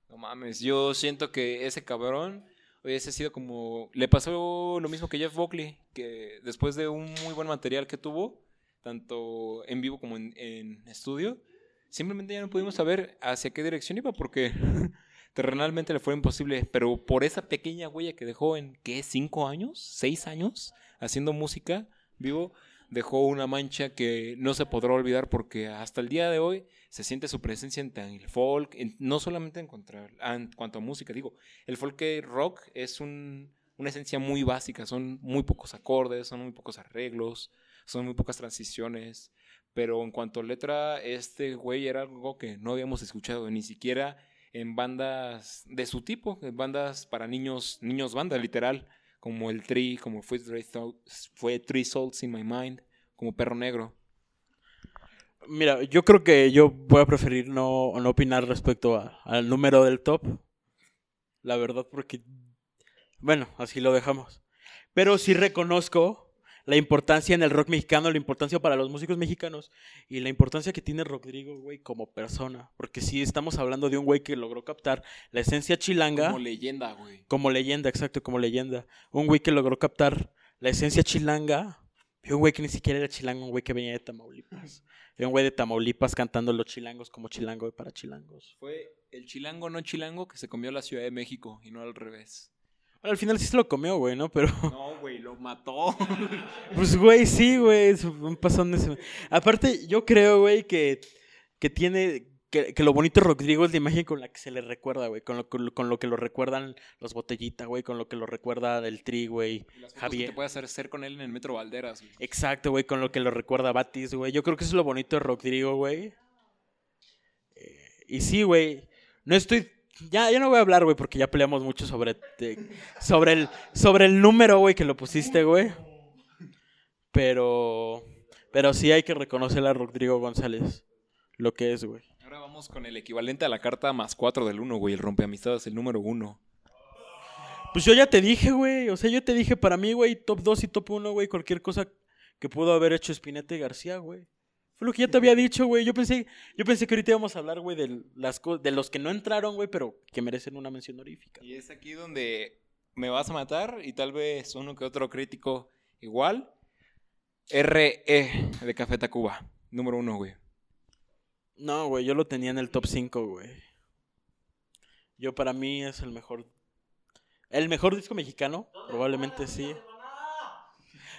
No mames, yo siento que ese cabrón hubiese sido como... Le pasó lo mismo que Jeff Buckley, que después de un muy buen material que tuvo, tanto en vivo como en, en estudio, simplemente ya no pudimos saber hacia qué dirección iba porque <laughs> terrenalmente le fue imposible, pero por esa pequeña huella que dejó en, ¿qué? ¿Cinco años? ¿Seis años? Haciendo música vivo, dejó una mancha que no se podrá olvidar porque hasta el día de hoy se siente su presencia en el folk, no solamente en, contra- en cuanto a música, digo, el folk rock es un- una esencia muy básica, son muy pocos acordes, son muy pocos arreglos, son muy pocas transiciones, pero en cuanto a letra, este güey era algo que no habíamos escuchado, ni siquiera en bandas de su tipo, en bandas para niños, niños banda, literal, como el Tree, como fue Three, fue Three Souls in My Mind, como Perro Negro. Mira, yo creo que yo voy a preferir no, no opinar respecto al número del top. La verdad, porque. Bueno, así lo dejamos. Pero sí reconozco la importancia en el rock mexicano, la importancia para los músicos mexicanos y la importancia que tiene Rodrigo, güey, como persona. Porque sí estamos hablando de un güey que logró captar la esencia chilanga. Como leyenda, güey. Como leyenda, exacto, como leyenda. Un güey que logró captar la esencia chilanga. Y un güey que ni siquiera era chilango, un güey que venía de Tamaulipas. Y un güey de Tamaulipas cantando los chilangos como chilango y para chilangos. Fue el chilango no chilango que se comió la Ciudad de México y no al revés. Bueno, al final sí se lo comió, güey, ¿no? Pero, No, <laughs> güey, lo mató. pues, güey, sí, güey. es Un pasón de ese- Aparte, yo creo, güey, que, que tiene. Que, que lo bonito de Rodrigo es la imagen con la que se le recuerda, güey. Con lo, con lo- con lo que lo recuerdan los botellitas, güey. Con lo que lo recuerda el tri, güey. Fotos que Javier. te puede hacer ser con él en el Metro Valderas, güey. Exacto, güey, con lo que lo recuerda Batis, güey. Yo creo que eso es lo bonito de Rodrigo, güey. Eh, y sí, güey. No estoy. Ya, ya no voy a hablar, güey, porque ya peleamos mucho sobre. te- sobre, el, sobre el número, güey, que lo pusiste, güey. Pero. Pero sí hay que reconocerle a Rodrigo González lo que es, güey. Ahora vamos con el equivalente a la carta más 4 del 1, güey. El rompeamistades, el número 1. Pues yo ya te dije, güey. O sea, yo te dije para mí, güey, top 2 y top 1, güey, cualquier cosa que pudo haber hecho Spinetta y García, güey. Fue lo que ya te había dicho, güey. Yo pensé, yo pensé que ahorita íbamos a hablar, güey, de, las de los que no entraron, güey, pero que merecen una mención honorífica. Y es aquí donde me vas a matar y tal vez uno que otro crítico igual. RE de Café Tacuba, número 1, güey. No, güey, yo lo tenía en el top 5, güey. Yo para mí es el mejor. El mejor disco mexicano, probablemente sí.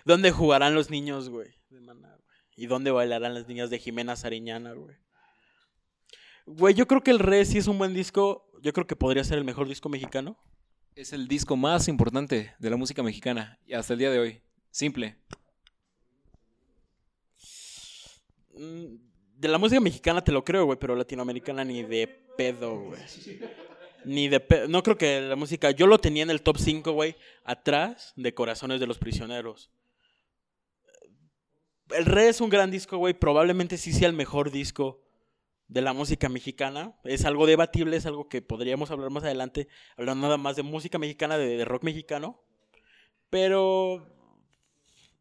¿Dónde jugarán los niños, güey? De Maná, güey. ¿Y dónde bailarán las niñas de Jimena Sariñana, güey? Güey, yo creo que el Re sí es un buen disco. Yo creo que podría ser el mejor disco mexicano. Es el disco más importante de la música mexicana y hasta el día de hoy. Simple. Mm, De la música mexicana te lo creo, güey, pero latinoamericana ni de pedo, güey. Ni de pedo. No creo que la música. Yo lo tenía en el top 5, güey, atrás de Corazones de los Prisioneros. El Re es un gran disco, güey. Probablemente sí sea el mejor disco de la música mexicana. Es algo debatible, es algo que podríamos hablar más adelante, hablando nada más de música mexicana, de, rock mexicano. Pero.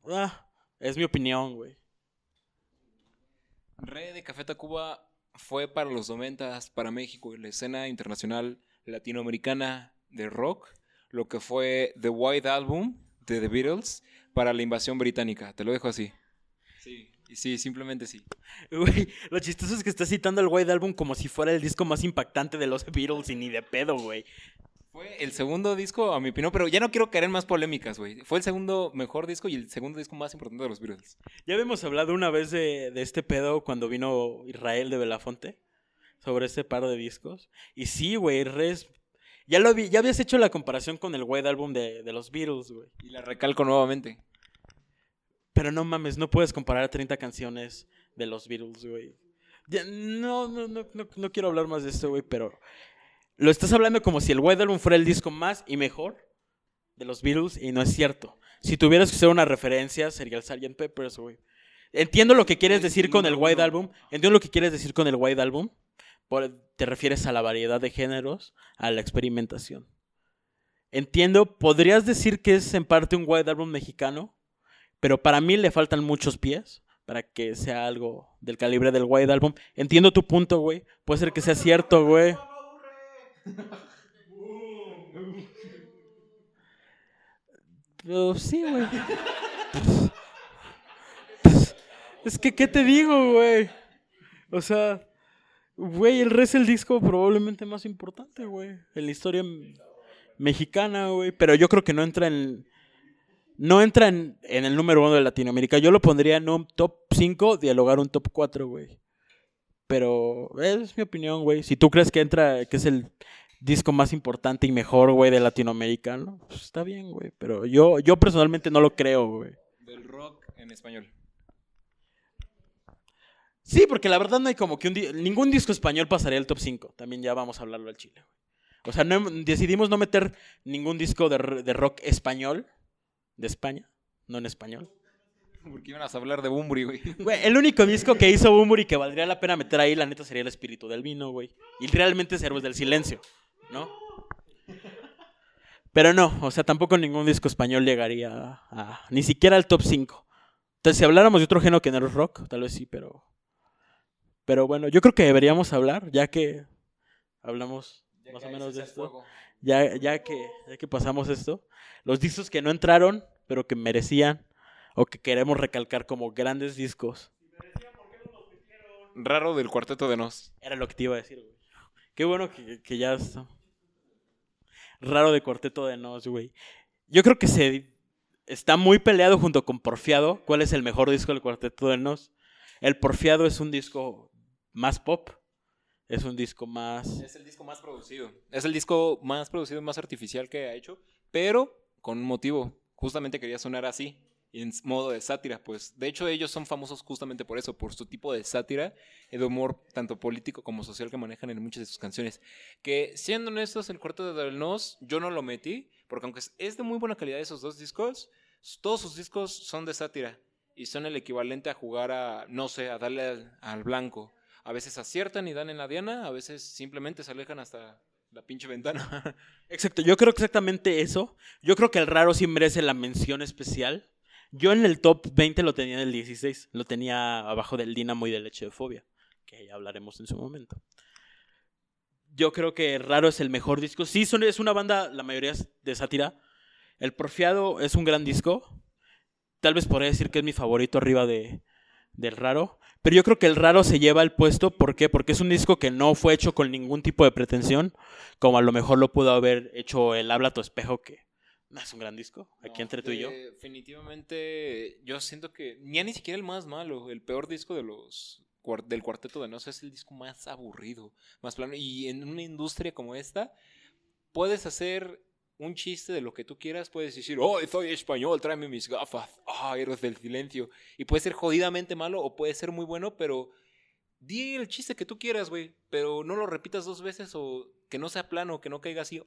ah, es mi opinión, güey. Re de Café Tacuba fue para los 90 para México la escena internacional latinoamericana de rock, lo que fue The White Album de The Beatles para la invasión británica. Te lo dejo así. Sí, y sí, simplemente sí. Güey, lo chistoso es que está citando el White Album como si fuera el disco más impactante de los Beatles y ni de pedo, güey. Fue el segundo disco, a mi opinión, pero ya no quiero caer en más polémicas, güey. Fue el segundo mejor disco y el segundo disco más importante de los Beatles. Ya habíamos hablado una vez de, de este pedo cuando vino Israel de Belafonte. sobre ese par de discos. Y sí, güey, Res. Ya, lo vi- ya habías hecho la comparación con el White Album de, de los Beatles, güey. Y la recalco nuevamente. Pero no mames, no puedes comparar 30 canciones de los Beatles, güey. No, no, no, no, no quiero hablar más de esto, güey, pero lo estás hablando como si el White Album fuera el disco más y mejor de los Beatles y no es cierto. Si tuvieras que hacer una referencia sería el Sgt. Peppers, güey. Entiendo lo que quieres decir con el White Album, entiendo lo que quieres decir con el White Album. Te refieres a la variedad de géneros, a la experimentación. Entiendo, podrías decir que es en parte un White Album mexicano, pero para mí le faltan muchos pies para que sea algo del calibre del White Album. Entiendo tu punto, güey. Puede ser que sea cierto, güey. Pero sí, güey. Es que, ¿qué te digo, güey? O sea, güey, el Res es el disco probablemente más importante, güey. En la historia mexicana, güey. Pero yo creo que no entra en. No entra en, en el número uno de Latinoamérica. Yo lo pondría en un top 5, dialogar un top 4, güey. Pero es mi opinión, güey. Si tú crees que entra, que es el disco más importante y mejor, güey, de Latinoamérica, ¿no? Pues está bien, güey. Pero yo, yo personalmente no lo creo, güey. Del rock en español. Sí, porque la verdad no hay como que un di- ningún disco español pasaría el top 5. También ya vamos a hablarlo al chile, güey. O sea, no decidimos no meter ningún disco de rock español de España, no en español. Porque iban a hablar de Bumburi, güey. <laughs> Güey, el único disco que hizo Bumburi que valdría la pena meter ahí, la neta, sería El Espíritu del Vino, güey. Y realmente es Héroes del Silencio, ¿no? Pero no, o sea, tampoco ningún disco español llegaría a, a- ni siquiera al top 5. Entonces, si habláramos de otro género que no es rock, tal vez sí, pero... Pero bueno, yo creo que deberíamos hablar, ya que hablamos más o menos de esto. Ya, ya, que, ya que pasamos esto. Los discos que no entraron, pero que merecían, o que queremos recalcar como grandes discos. Raro del cuarteto de Nos. Era lo que te iba a decir, güey. Qué bueno que, que ya está. Raro de Cuarteto de Nos, güey. Yo creo que se está muy peleado junto con Porfiado. ¿Cuál es el mejor disco del Cuarteto de Nos? El Porfiado es un disco más pop. Es un disco más. Es el disco más producido. Es el disco más producido y más artificial que ha hecho, pero con un motivo. Justamente quería sonar así, en modo de sátira. Pues de hecho ellos son famosos justamente por eso, por su tipo de sátira de humor tanto político como social que manejan en muchas de sus canciones. Que siendo honestos, el cuarto de Del Nos yo no lo metí, porque aunque es de muy buena calidad esos dos discos, todos sus discos son de sátira y son el equivalente a jugar a, no sé, a darle al blanco. A veces aciertan y dan en la diana, a veces simplemente se alejan hasta la pinche ventana. <laughs> Exacto, yo creo exactamente eso. Yo creo que el raro sí merece la mención especial. Yo en el top 20 lo tenía en el 16. Lo tenía abajo del Dinamo y del Leche de Fobia, que ya hablaremos en su momento. Yo creo que Raro es el mejor disco. Sí, son, es una banda, la mayoría es de sátira. El Porfiado es un gran disco. Tal vez podría decir que es mi favorito arriba de, del Raro. Pero yo creo que el Raro se lleva el puesto. ¿Por qué? Porque es un disco que no fue hecho con ningún tipo de pretensión. Como a lo mejor lo pudo haber hecho el Habla a tu espejo, que no es un gran disco. Aquí entre tú y yo. Definitivamente, yo siento que ya ni siquiera el más malo, el peor disco de los del cuarteto de Nos es el disco más aburrido, más plano. Y en una industria como esta, puedes hacer un chiste de lo que tú quieras, puedes decir, oh, soy español, tráeme mis gafas, ah, héroes del silencio. Y puede ser jodidamente malo o puede ser muy bueno, pero di el chiste que tú quieras, güey, pero no lo repitas dos veces o que no sea plano, que no caiga así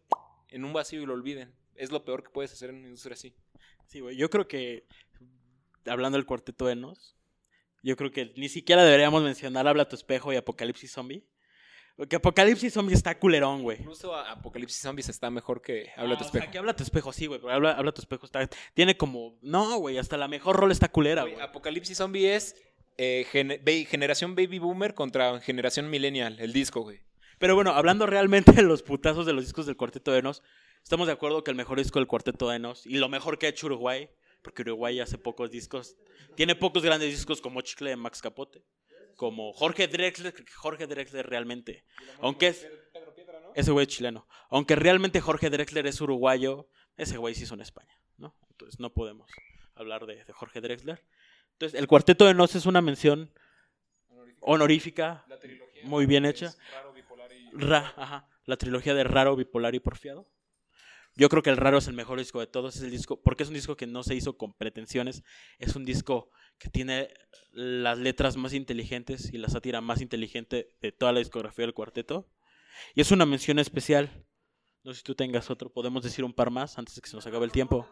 en un vacío y lo olviden. Es lo peor que puedes hacer en una industria así. Sí, güey. Yo creo que, hablando del cuarteto de Nos, yo creo que ni siquiera deberíamos mencionar Habla tu espejo y Apocalipsis Zombie. Porque Apocalipsis Zombie está culerón, güey. Incluso Apocalipsis Zombies está mejor que Habla tu Ah, o sea, espejo. que habla tu espejo, sí, güey. Pero habla, habla tu espejo está. Tiene como. No, güey. Hasta la mejor rol está culera, Güey. Apocalipsis Zombie es eh, generación Baby Boomer contra generación Millennial, el disco, güey. Pero bueno, hablando realmente de los putazos de los discos del Cuarteto de Nos, estamos de acuerdo que el mejor disco del Cuarteto de Nos y lo mejor que ha hecho Uruguay, porque Uruguay hace pocos discos, tiene pocos grandes discos como Chicle de Max Capote, como Jorge Drexler, Jorge Drexler realmente, aunque es, ese güey es chileno, aunque realmente Jorge Drexler es uruguayo, ese güey sí hizo en España, ¿no? Entonces no podemos hablar de, de Jorge Drexler. Entonces, el Cuarteto de Nos es una mención honorífica muy bien hecha. Ra, ajá, la trilogía de Raro, Bipolar y Porfiado. Yo creo que el Raro es el mejor disco de todos. Es el disco, porque es un disco que no se hizo con pretensiones. Es un disco que tiene las letras más inteligentes y la sátira más inteligente de toda la discografía del cuarteto. Y es una mención especial. No sé si tú tengas otro. Podemos decir un par más antes de que se nos acabe el tiempo.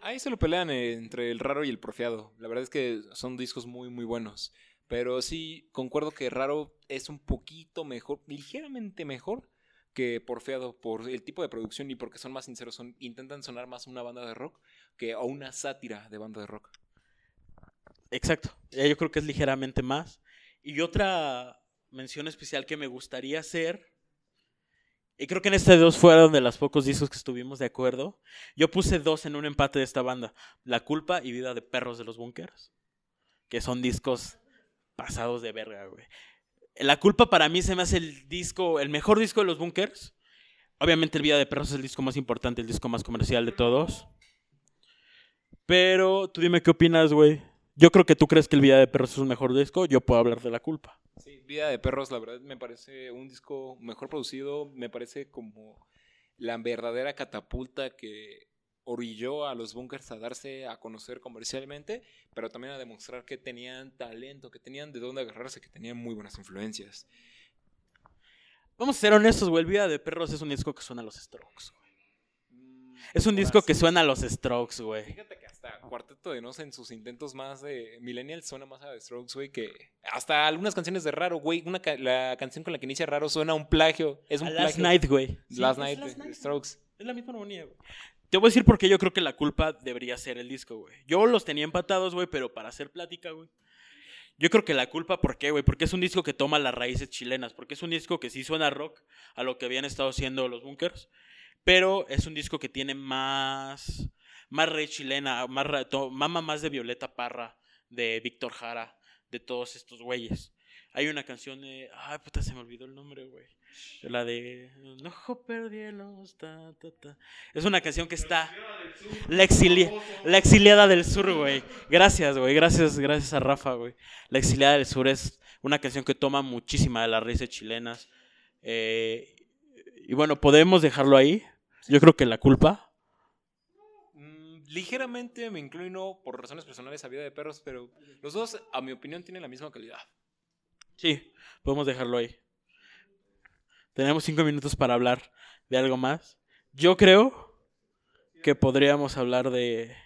Ahí se lo pelean entre el raro y el porfiado. La verdad es que son discos muy, muy buenos. Pero sí, concuerdo que Raro es un poquito mejor, ligeramente mejor que Porfiado por el tipo de producción y porque son más sinceros, intentan sonar más una banda de rock que a una sátira de banda de rock. Exacto. Yo creo que es ligeramente más. Y otra mención especial que me gustaría hacer, y creo que en este dos fueron de los pocos discos que estuvimos de acuerdo. Yo puse dos en un empate de esta banda: La culpa y Vida de Perros de los Bunkers, que son discos pasados de verga, güey. La culpa para mí se me hace el disco, el mejor disco de los Bunkers. Obviamente el Vida de Perros es el disco más importante, el disco más comercial de todos. Pero tú dime qué opinas, güey. Yo creo que tú crees que el Vida de Perros es un mejor disco, yo puedo hablar de la culpa. Sí, Vida de Perros, la verdad me parece un disco mejor producido, me parece como la verdadera catapulta que orilló a los bunkers a darse a conocer comercialmente, pero también a demostrar que tenían talento, que tenían de dónde agarrarse, que tenían muy buenas influencias. Vamos a ser honestos, güey. El Vida de Perros es un disco que suena a los Strokes. Es un disco que suena a los Strokes, güey. Fíjate que hasta Cuarteto de Nos en sus intentos más de Millennial suena más a The Strokes, güey, que hasta algunas canciones de Raro, güey. Una ca- la canción con la que inicia Raro suena a un plagio. Es un A Last plagio. Night, güey. Last Sí, Night es Last de Night, Strokes. Es la misma armonía, güey. Te voy a decir por qué yo creo que la culpa debería ser el disco, güey. Yo los tenía empatados, güey, pero para hacer plática, güey. Yo creo que la culpa, ¿por qué, güey? Porque es un disco que toma las raíces chilenas. Porque es un disco que sí suena rock a lo que habían estado haciendo los bunkers. Pero es un disco que tiene más. Más raíz chilena. Más, mama más de Violeta Parra. De Víctor Jara. De todos estos güeyes. Hay una canción de. Ay, puta, se me olvidó el nombre, güey. La de. No perdielos. Ta, ta, ta. Es una canción que está. La, exilia- la exiliada del sur, güey. Gracias, güey. Gracias, gracias a Rafa, güey. La exiliada del sur es una canción que toma muchísima de las raíces chilenas. Eh, y bueno, podemos dejarlo ahí. Yo creo que la culpa. Mm, ligeramente me inclino por razones personales a Vida de Perros, pero los dos, a mi opinión, tienen la misma calidad. Sí, podemos dejarlo ahí. Tenemos cinco minutos para hablar de algo más. Yo creo que podríamos hablar de.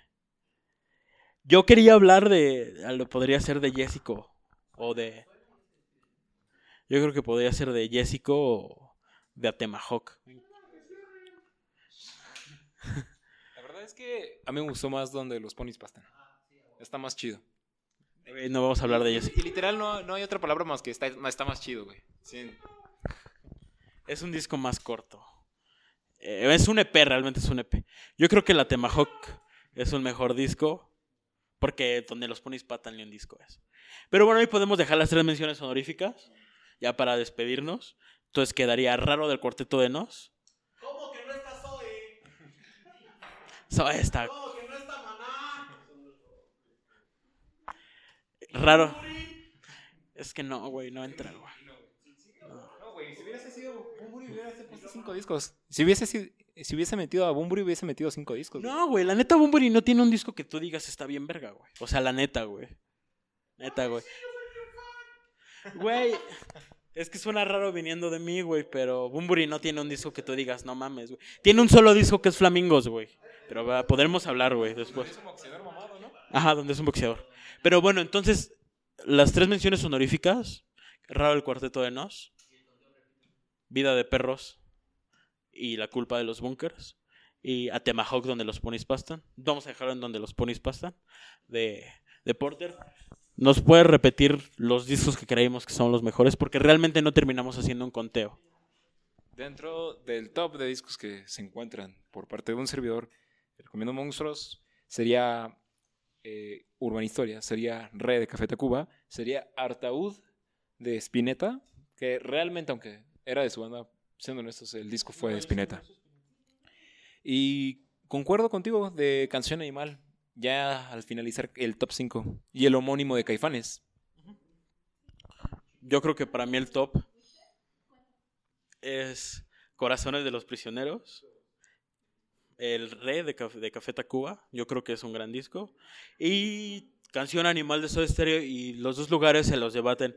Yo quería hablar de. Podría ser de Jessico. O de. Yo creo que podría ser de Jessico o de Atemahawk. La verdad es que a mí me gustó más donde los ponis pastan. Está más chido. Eh, No vamos a hablar de Jessico. Y literal no, no hay otra palabra más que está, está más chido, güey. Sí. Es un disco más corto. Eh, es un EP, realmente es un EP. Yo creo que la Temahawk es un mejor disco. Porque donde los ponis patan ni un disco es. Pero bueno, hoy podemos dejar las tres menciones honoríficas. Ya para despedirnos. Entonces quedaría raro del cuarteto de Nos. ¿Cómo que no está Zoe? Zoe está ¿Cómo que no está Maná? raro. Es que no, güey, no entra, güey. No, güey, si hubiese sido Bumburi hubiese puesto cinco discos. Si hubiese, sido- si hubiese metido a Bumburi hubiese metido cinco discos. güey. No, güey, la neta Bunbury no tiene un disco que tú digas está bien verga, güey. O sea, la neta, güey. Neta, güey. Güey, es que suena raro viniendo de mí, güey, pero Bunbury no tiene un disco que tú digas, no mames, güey. Tiene un solo disco que es Flamingos, güey. Pero podremos hablar, güey, después. Es un boxeador mamado, ¿no? Ajá, donde es un boxeador. Pero bueno, entonces, las tres menciones honoríficas. Raro el cuarteto de Nos. Vida de perros. Y la culpa de los bunkers. Y Atemahawk donde los ponis pastan. Vamos a dejarlo en donde los ponis pastan. De, de Porter. ¿Nos puede repetir los discos que creímos que son los mejores? Porque realmente no terminamos haciendo un conteo. Dentro del top de discos que se encuentran por parte de un servidor, recomiendo Monstruos, sería eh, Urban Historia, sería Re de Café Tacuba, sería Artaud de Spinetta, que realmente, aunque era de su banda, siendo honestos, el disco fue de Spinetta. Y concuerdo contigo de Canción Animal, ya al finalizar el top 5, y el homónimo de Caifanes. Yo creo que para mí el top es Corazones de los Prisioneros. El Rey de, Caf- de Café Tacuba, yo creo que es un gran disco. Y Canción Animal de Soda Stereo y los dos lugares se los debaten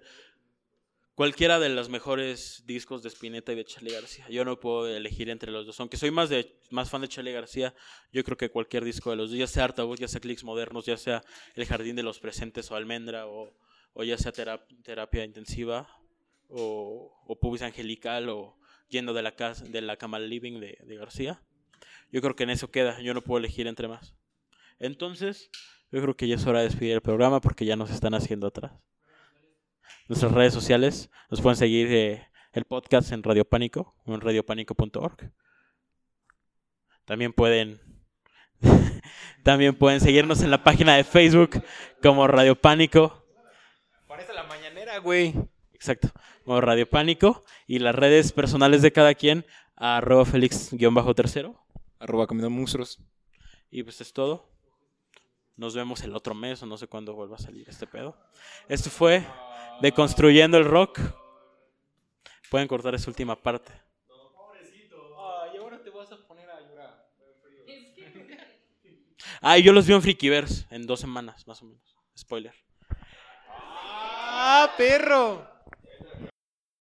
cualquiera de los mejores discos de Spinetta y de Charlie García. Yo no puedo elegir entre los dos. Aunque soy más, de, más fan de Charlie García, yo creo que cualquier disco de los dos, ya sea Artaud, ya sea Clicks Modernos, ya sea El Jardín de los Presentes o Almendra, o, o ya sea terap- Terapia Intensiva, o, Pubis Angelical, o Yendo de la, casa, de la Cama Living de, de García. Yo creo que en eso queda. Yo no puedo elegir entre más. Entonces, yo creo que ya es hora de despedir el programa porque ya nos están haciendo atrás. Nuestras redes sociales nos pueden seguir eh, el podcast en Radio Pánico o en radiopánico.org. También pueden <laughs> también pueden seguirnos en la página de Facebook como Radio Pánico. Parece la mañanera, güey. Exacto, como Radio Pánico y las redes personales de cada quien arroba Félix-tercero. Arroba comiendo monstruos. Y pues es todo. Nos vemos el otro mes o no sé cuándo vuelva a salir este pedo. Esto fue Deconstruyendo el Rock. Pueden cortar esa última parte. Ay, ahora te vas a poner a llorar. Ah, yo los vi en Frikiverse en dos semanas, más o menos. Spoiler. ¡Ah, perro!